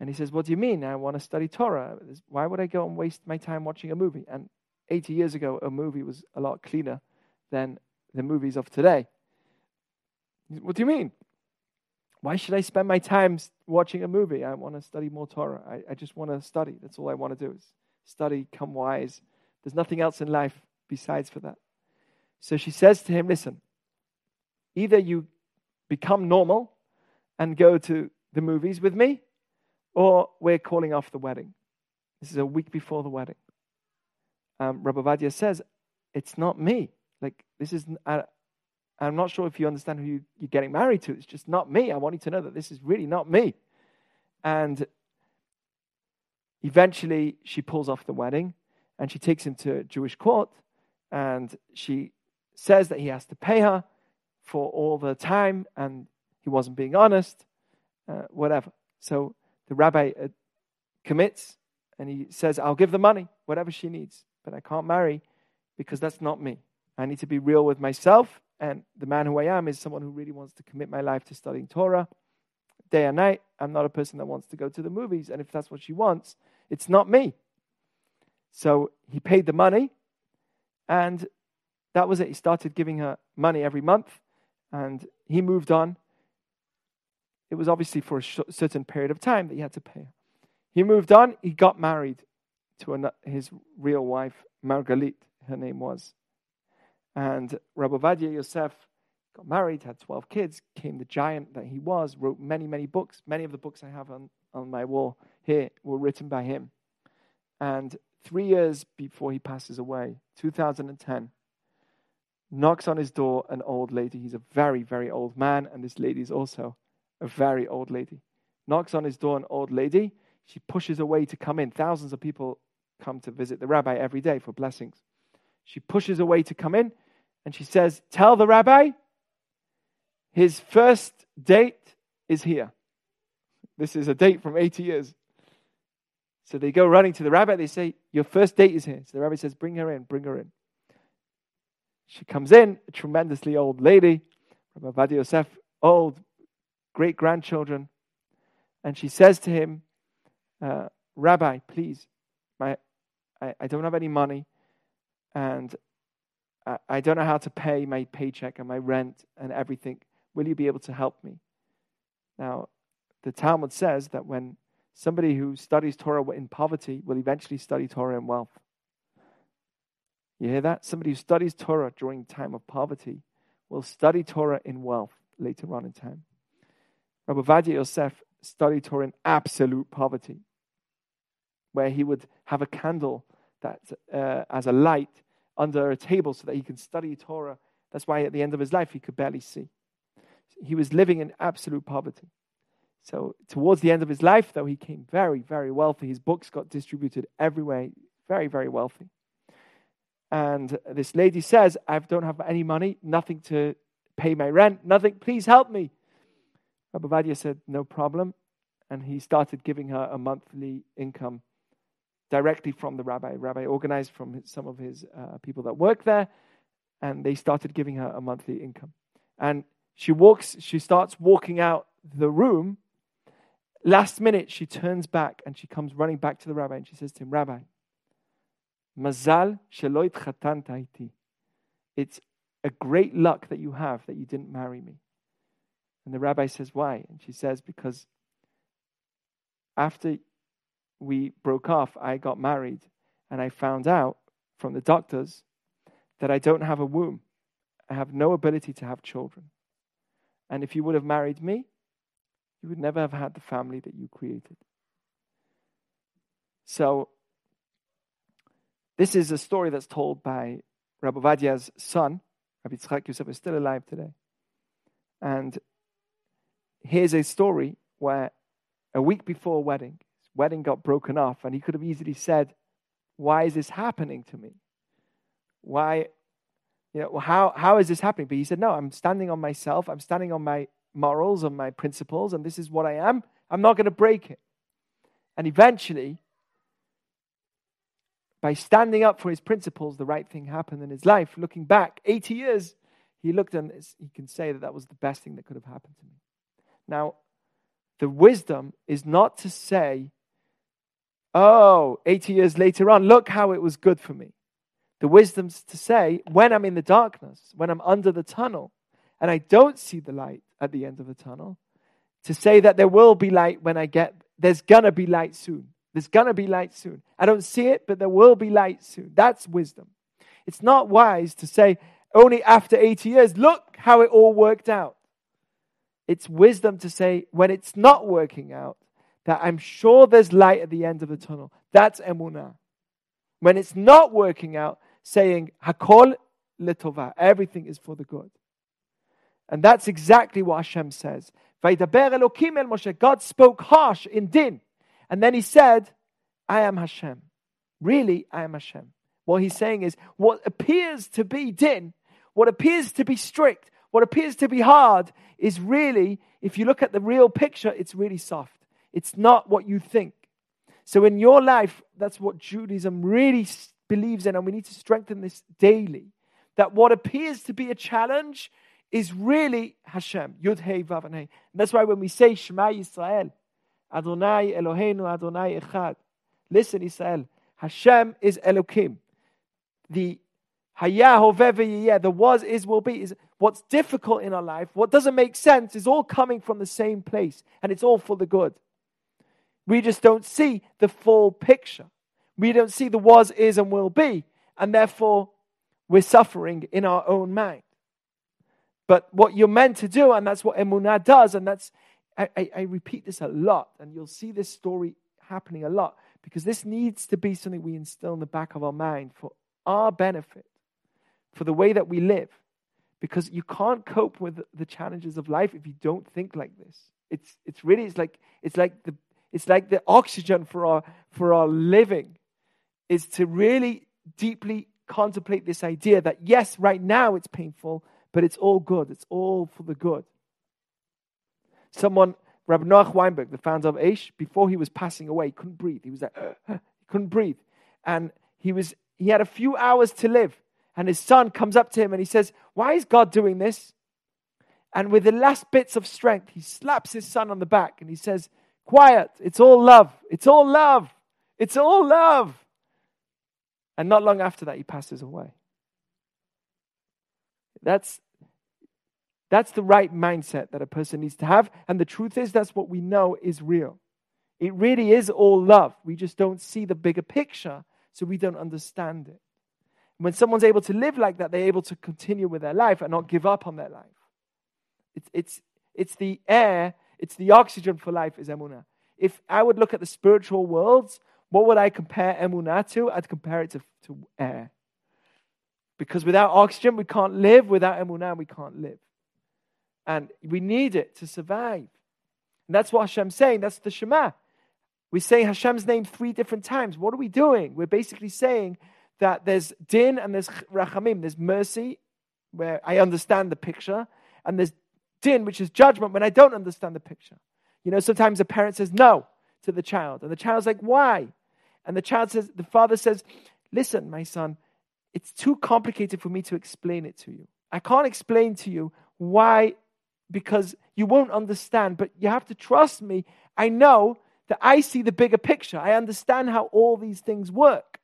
A: And he says, What do you mean? I want to study Torah. Why would I go and waste my time watching a movie? And 80 years ago, a movie was a lot cleaner than the movies of today. What do you mean? Why should I spend my time watching a movie? I want to study more Torah. I, I just want to study. That's all I want to do is study, come wise. There's nothing else in life besides for that. So she says to him, Listen, either you become normal and go to the movies with me, or we're calling off the wedding. This is a week before the wedding. Um, Rabbi Ovadia says, It's not me. Like, this is, I'm not sure if you understand who you, you're getting married to. It's just not me. I want you to know that this is really not me. And eventually, she pulls off the wedding and she takes him to Jewish court and she says that he has to pay her for all the time and he wasn't being honest, uh, whatever. So the rabbi uh, commits and he says, I'll give the money, whatever she needs, but I can't marry because that's not me. I need to be real with myself, and the man who I am is someone who really wants to commit my life to studying Torah day and night. I'm not a person that wants to go to the movies, and if that's what she wants, it's not me. So he paid the money, and that was it. He started giving her money every month, And he moved on. It was obviously for a sh- certain period of time that he had to pay. He moved on. He got married to an, his real wife, Margalit, her name was. And Rabbi Ovadia Yosef got married, had 12 kids, came the giant that he was, wrote many, many books. Many of the books I have on, on my wall here were written by him. And three years before he passes away, 2010, knocks on his door an old lady. He's a very, very old man, and this lady is also a very old lady. Knocks on his door an old lady. She pushes away to come in. Thousands of people come to visit the rabbi every day for blessings. She pushes away to come in, and she says, Tell the rabbi his first date is here. This is a date from 80 years. So they go running to the rabbi. They say, Your first date is here. So the rabbi says, Bring her in, bring her in. She comes in, a tremendously old lady, Rabbi Ovadia Yosef, old, great grandchildren. And she says to him, uh, Rabbi, please, my, I, I don't have any money and I, don't know how to pay my paycheck and my rent and everything. Will you be able to help me? Now, the Talmud says that when somebody who studies Torah in poverty will eventually study Torah in wealth. You hear that? Somebody who studies Torah during time of poverty will study Torah in wealth later on in time. Rabbi Ovadia Yosef studied Torah in absolute poverty, where he would have a candle that uh, as a light under a table so that he can study Torah. That's why at the end of his life he could barely see. He was living in absolute poverty. So, towards the end of his life, though, he came very, very wealthy. His books got distributed everywhere, very, very wealthy. And this lady says, I don't have any money, nothing to pay my rent, nothing, please help me. Rabbi Ovadia said, No problem. And he started giving her a monthly income directly from the rabbi. Rabbi organized from some of his uh, people that work there, and they started giving her a monthly income. And she walks, she starts walking out the room. Last minute, she turns back and she comes running back to the rabbi and she says to him, Rabbi, Mazal chatan It's a great luck that you have that you didn't marry me. And the rabbi says, Why? And she says, Because after we broke off, I got married and I found out from the doctors that I don't have a womb. I have no ability to have children. And if you would have married me, you would never have had the family that you created. So, this is a story that's told by Rabbi Ovadia's son. Rabbi Yitzchak Yosef is still alive today. And here's a story where a week before a wedding, wedding got broken off, and he could have easily said, Why is this happening to me? Why you know, how, how is this happening? But he said, No, I'm standing on myself. I'm standing on my morals, on my principles, and this is what I am. I'm not going to break it. And eventually, by standing up for his principles, the right thing happened in his life. Looking back 80 years, he looked and he can say that that was the best thing that could have happened to me. Now, the wisdom is not to say, oh, 80 years later on, look how it was good for me. The wisdom's to say, when I'm in the darkness, when I'm under the tunnel, and I don't see the light at the end of the tunnel, to say that there will be light when I get, there's gonna be light soon. There's gonna be light soon. I don't see it, but there will be light soon. That's wisdom. It's not wise to say, only after 80 years, look how it all worked out. It's wisdom to say, when it's not working out, that I'm sure there's light at the end of the tunnel. That's emunah. When it's not working out, saying, Hakol letova, everything is for the good. And that's exactly what Hashem says. El Moshe, God spoke harsh in din. And then he said, I am Hashem. Really, I am Hashem. What he's saying is, what appears to be din, what appears to be strict, what appears to be hard, is really, if you look at the real picture, it's really soft. It's not what you think. So in your life, that's what Judaism really believes in, and we need to strengthen this daily, that what appears to be a challenge is really Hashem. Yud Hey Vav and Hey. And that's why when we say Shema Yisrael, Adonai Eloheinu Adonai Echad. Listen, Israel, Hashem is Elokim. The Hayah the was, is, will be. Is, what's difficult in our life, what doesn't make sense, is all coming from the same place and it's all for the good. We just don't see the full picture. We don't see the was, is, and will be, and therefore we're suffering in our own mind. But what you're meant to do, and that's what Emunah does, and that's, I, I, I repeat this a lot, and you'll see this story happening a lot, because this needs to be something we instill in the back of our mind for our benefit, for the way that we live. Because you can't cope with the challenges of life if you don't think like this. It's, it's really, it's like, it's like the, it's like the oxygen for our, for our living is to really deeply contemplate this idea that yes, right now it's painful, but it's all good. It's all for the good. Someone, Rabbi Noach Weinberg, the founder of Aish, before he was passing away, he couldn't breathe. He was like, he couldn't breathe. And he was he had a few hours to live. And his son comes up to him and he says, Why is God doing this? And with the last bits of strength, he slaps his son on the back and he says, Quiet, it's all love. It's all love. It's all love. And not long after that, he passes away. That's, that's the right mindset that a person needs to have. And the truth is, that's what we know is real. It really is all love. We just don't see the bigger picture, so we don't understand it. When someone's able to live like that, they're able to continue with their life and not give up on their life. It's, it's, it's the air, it's the oxygen for life, is emunah. If I would look at the spiritual worlds, what would I compare emunah to? I'd compare it to, to air. Because without oxygen, we can't live. Without emunah, we can't live. And we need it to survive. And that's what Hashem's saying. That's the Shema. We say Hashem's name three different times. What are we doing? We're basically saying that there's din and there's rachamim. There's mercy, where I understand the picture, and there's din, which is judgment, when I don't understand the picture. You know, sometimes a parent says no to the child, and the child's like, why? And the child says, the father says, listen, my son, it's too complicated for me to explain it to you. I can't explain to you why, because you won't understand, but you have to trust me. I know that I see the bigger picture. I understand how all these things work.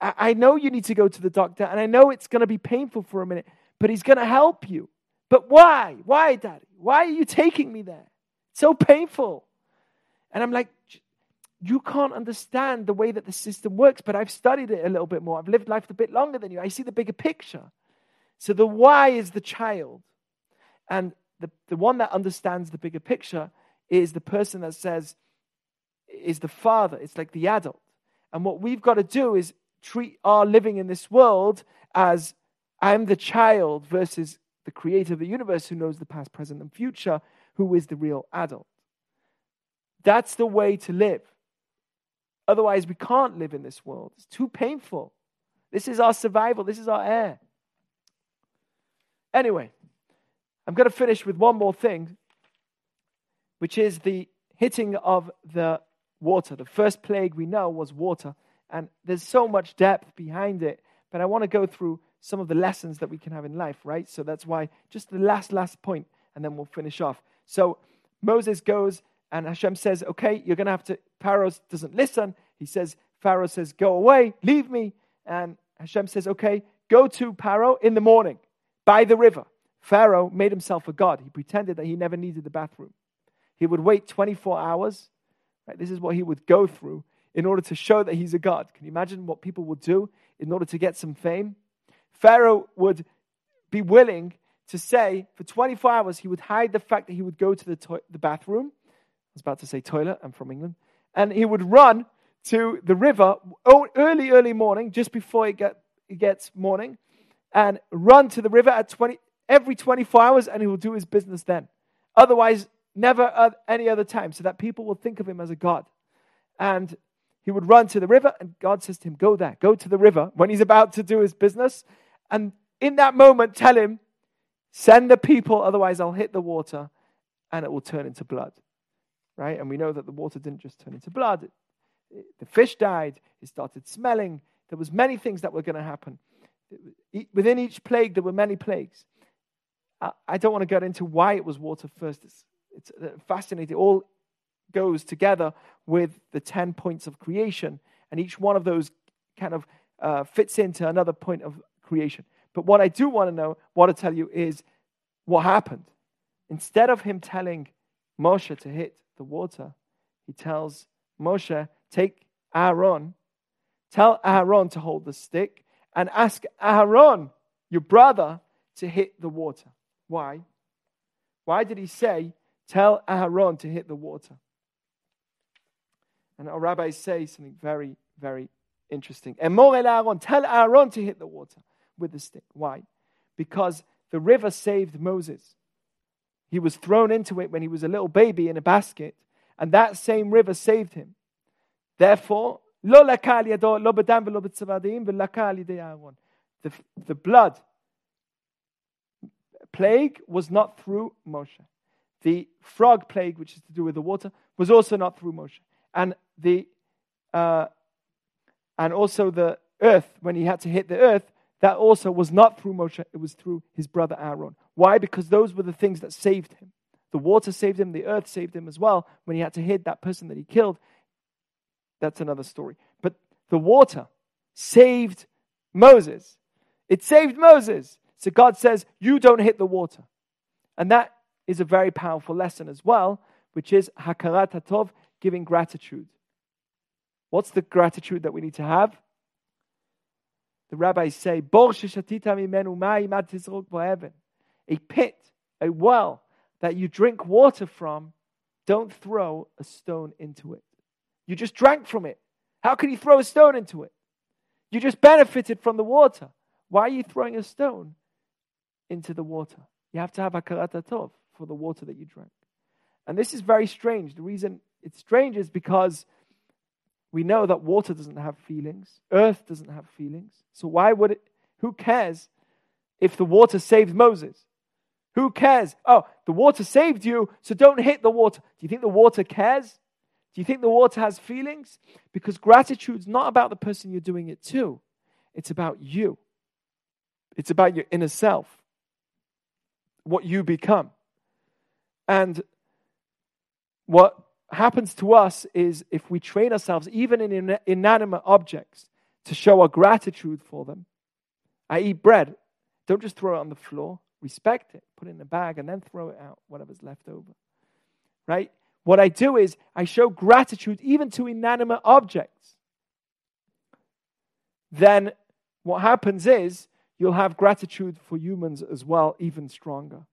A: I, I know you need to go to the doctor, and I know it's going to be painful for a minute, but he's going to help you. But why? Why, Daddy? Why are you taking me there? It's so painful. And I'm like, you can't understand the way that the system works, but I've studied it a little bit more. I've lived life a bit longer than you. I see the bigger picture. So the why is the child. And the, the one that understands the bigger picture is the person that says, is the father. It's like the adult. And what we've got to do is treat our living in this world as I'm the child versus the creator of the universe who knows the past, present, and future, who is the real adult. That's the way to live. Otherwise, we can't live in this world. It's too painful. This is our survival, this is our air. Anyway, I'm going to finish with one more thing, which is the hitting of the water. The first plague we know was water, and there's so much depth behind it. But I want to go through some of the lessons that we can have in life, right? So that's why just the last, last point, and then we'll finish off. So Moses goes, and Hashem says, Okay, you're going to have to. Pharaoh doesn't listen. He says, Pharaoh says, Go away, leave me. And Hashem says, Okay, go to Pharaoh in the morning by the river. Pharaoh made himself a god. He pretended that he never needed the bathroom. He would wait 24 hours Right? This is what he would go through in order to show that he's a god. Can you imagine what people would do in order to get some fame? Pharaoh would be willing to say for 24 hours he would hide the fact that he would go to the, to- the bathroom. I was about to say toilet, I'm from England. And he would run to the river early, early morning, just before it, get, it gets morning, and run to the river at 20, every 24 hours, and he will do his business then. Otherwise, never at any other time, so that people will think of him as a god. And he would run to the river, and God says to him, Go there, go to the river when he's about to do his business. And in that moment, tell him, Send the people, otherwise I'll hit the water and it will turn into blood. Right? And we know that the water didn't just turn into blood. It, it, the fish died, it started smelling. There was many things that were going to happen. Within each plague, there were many plagues. I, I don't want to get into why it was water first. It's it's uh, fascinating. It all goes together with the 10 points of creation, and each one of those kind of uh, fits into another point of creation. But what I do want to know, what to tell you is what happened. Instead of him telling Moshe to hit the water, he tells Moshe, take Aaron, tell Aaron to hold the stick, and ask Aaron, your brother, to hit the water. Why? Why did he say, tell Aaron to hit the water? And our rabbis say something very, very interesting. Emor el Aaron, tell Aaron to hit the water with the stick. Why? Because the river saved Moses. He was thrown into it when he was a little baby in a basket, and that same river saved him. Therefore, the, the blood plague was not through Moshe. The frog plague, which is to do with the water, was also not through Moshe. And the uh, and also the earth, when he had to hit the earth, that also was not through Moshe, it was through his brother Aaron. Why? Because those were the things that saved him. The water saved him, the earth saved him as well when he had to hit that person that he killed. That's another story. But the water saved Moses. It saved Moses. So God says, You don't hit the water. And that is a very powerful lesson as well, which is Hakarat Hatov, giving gratitude. What's the gratitude that we need to have? The rabbis say, a pit, a well that you drink water from, don't throw a stone into it. You just drank from it. How can you throw a stone into it? You just benefited from the water. Why are you throwing a stone into the water? You have to have a tov for the water that you drank. And this is very strange. The reason it's strange is because we know that water doesn't have feelings, earth doesn't have feelings. So why would it? Who cares if the water saved Moses? Who cares? Oh, the water saved you, so don't hit the water. Do you think the water cares? Do you think the water has feelings? Because gratitude's not about the person you're doing it to, it's about you. It's about your inner self, what you become. And what happens to us is if we train ourselves, even in inanimate objects, to show our gratitude for them. I eat bread. Don't just throw it on the floor. Respect it. Put it in a bag and then throw it out, whatever's left over. Right? What I do is I show gratitude even to inanimate objects. Then what happens is you'll have gratitude for humans as well, even stronger.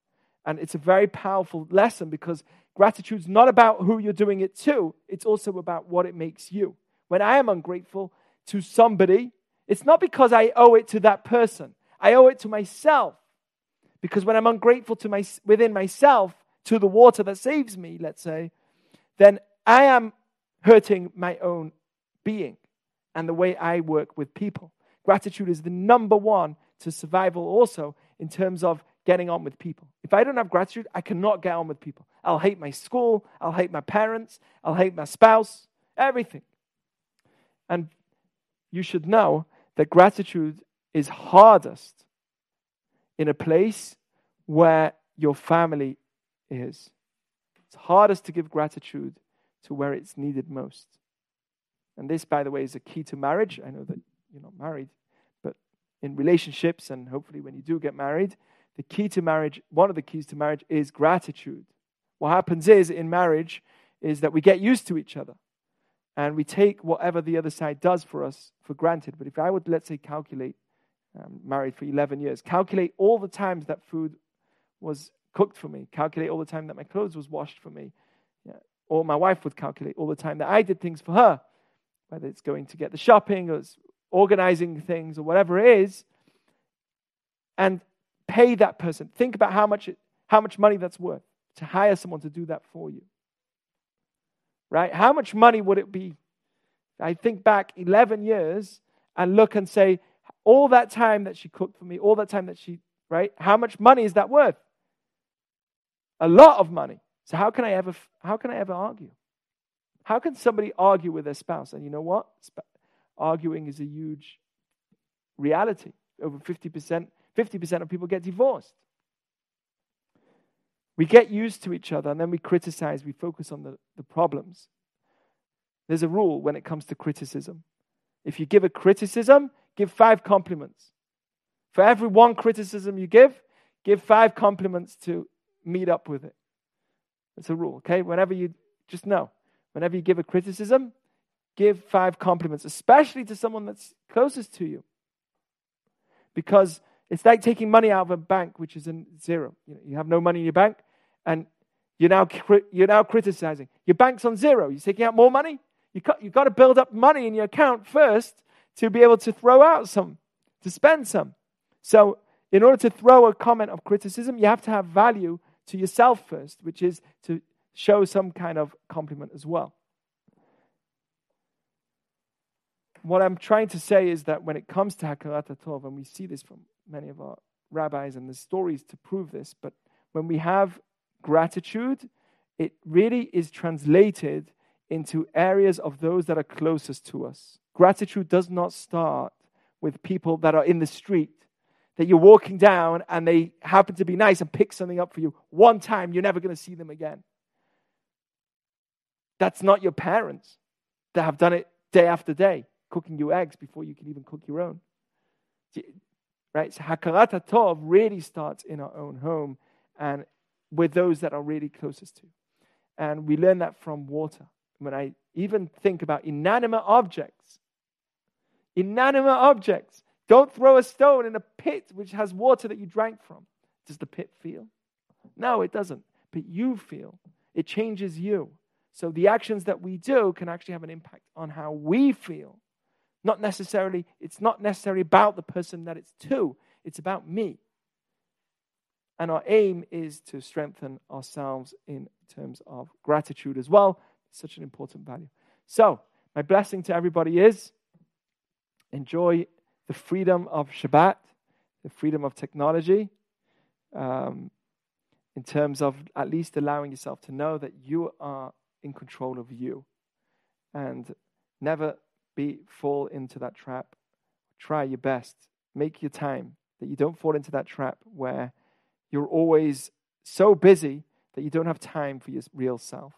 A: And it's a very powerful lesson because gratitude's not about who you're doing it to, it's also about what it makes you. When I am ungrateful to somebody, it's not because I owe it to that person, I owe it to myself. Because when I'm ungrateful to my, within myself, to the water that saves me, let's say, then I am hurting my own being and the way I work with people. Gratitude is the number one to survival, also in terms of getting on with people. If I don't have gratitude, I cannot get on with people. I'll hate my school, I'll hate my parents, I'll hate my spouse, everything. And you should know that gratitude is hardest in a place where your family is. It's hardest to give gratitude to where it's needed most. And this, by the way, is a key to marriage. I know that you're not married, but in relationships, and hopefully when you do get married, the key to marriage, one of the keys to marriage is gratitude. What happens is in marriage is that we get used to each other and we take whatever the other side does for us for granted. But if I would, let's say, calculate, um, married for 11 years, calculate all the times that food was cooked for me, calculate all the time that my clothes was washed for me, yeah. or my wife would calculate all the time that I did things for her, whether it's going to get the shopping or it's organizing things or whatever it is. And pay that person. Think about how much, it, how much money that's worth to hire someone to do that for you. Right? How much money would it be? I think back 11 years and look and say, all that time that she cooked for me, all that time that she, right? How much money is that worth? A lot of money. So how can I ever, how can I ever argue? How can somebody argue with their spouse? And you know what? Arguing is a huge reality. Over 50% 50% of people get divorced. We get used to each other and then we criticize, we focus on the, the problems. There's a rule when it comes to criticism. If you give a criticism, give five compliments. For every one criticism you give, give five compliments to meet up with it. It's a rule, okay? Whenever you just know, whenever you give a criticism, give five compliments, especially to someone that's closest to you. Because it's like taking money out of a bank, which is in zero. You, have no money in your bank, and you're now, you're now criticizing. Your bank's on zero. You're taking out more money. You got, you've got to build up money in your account first to be able to throw out some, to spend some. So, in order to throw a comment of criticism, you have to have value to yourself first, which is to show some kind of compliment as well. What I'm trying to say is that when it comes to Hakarat Tov, and we see this from many of our rabbis and the stories to prove this, but when we have gratitude, it really is translated into areas of those that are closest to us. Gratitude does not start with people that are in the street, that you're walking down and they happen to be nice and pick something up for you. One time, you're never going to see them again. That's not your parents that have done it day after day, cooking you eggs before you can even cook your own. Right? So Hakarat Tov really starts in our own home and with those that are really closest to. And we learn that from water. When I even think about inanimate objects, inanimate objects, don't throw a stone in a pit which has water that you drank from. Does the pit feel? No, it doesn't. But you feel. It changes you. So the actions that we do can actually have an impact on how we feel. Not necessarily, it's not necessarily about the person that it's to, it's about me. And our aim is to strengthen ourselves in terms of gratitude as well. It's such an important value. So, my blessing to everybody is enjoy the freedom of Shabbat, the freedom of technology, um, in terms of at least allowing yourself to know that you are in control of you. And never be fall into that trap. Try your best. Make your time that you don't fall into that trap where you're always so busy that you don't have time for your real self.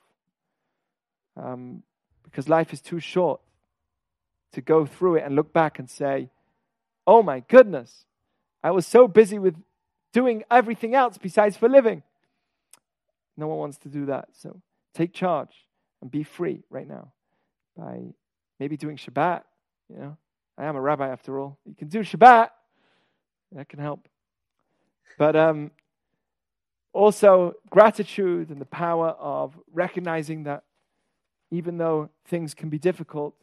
A: Um, because life is too short to go through it and look back and say, oh my goodness, I was so busy with doing everything else besides for living. No one wants to do that. So take charge and be free right now by maybe doing Shabbat. You know, I am a rabbi after all. You can do Shabbat. That can help. But um, also gratitude and the power of recognizing that even though things can be difficult,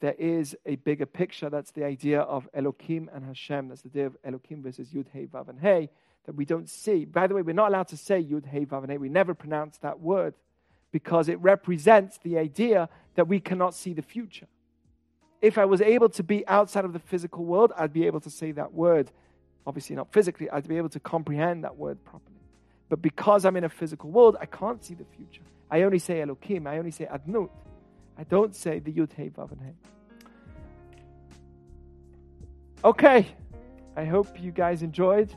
A: there is a bigger picture. That's the idea of Elokim and Hashem. That's the idea of Elokim versus Yud Hey Vav and Hey that we don't see. By the way, we're not allowed to say Yud Hey Vav and Hey. We never pronounce that word because it represents the idea that we cannot see the future. If I was able to be outside of the physical world, I'd be able to say that word. Obviously, not physically, I'd be able to comprehend that word properly. But because I'm in a physical world, I can't see the future. I only say Elokim, I only say Adnut. I don't say the Yud Hey Vav and Hey. Okay, I hope you guys enjoyed.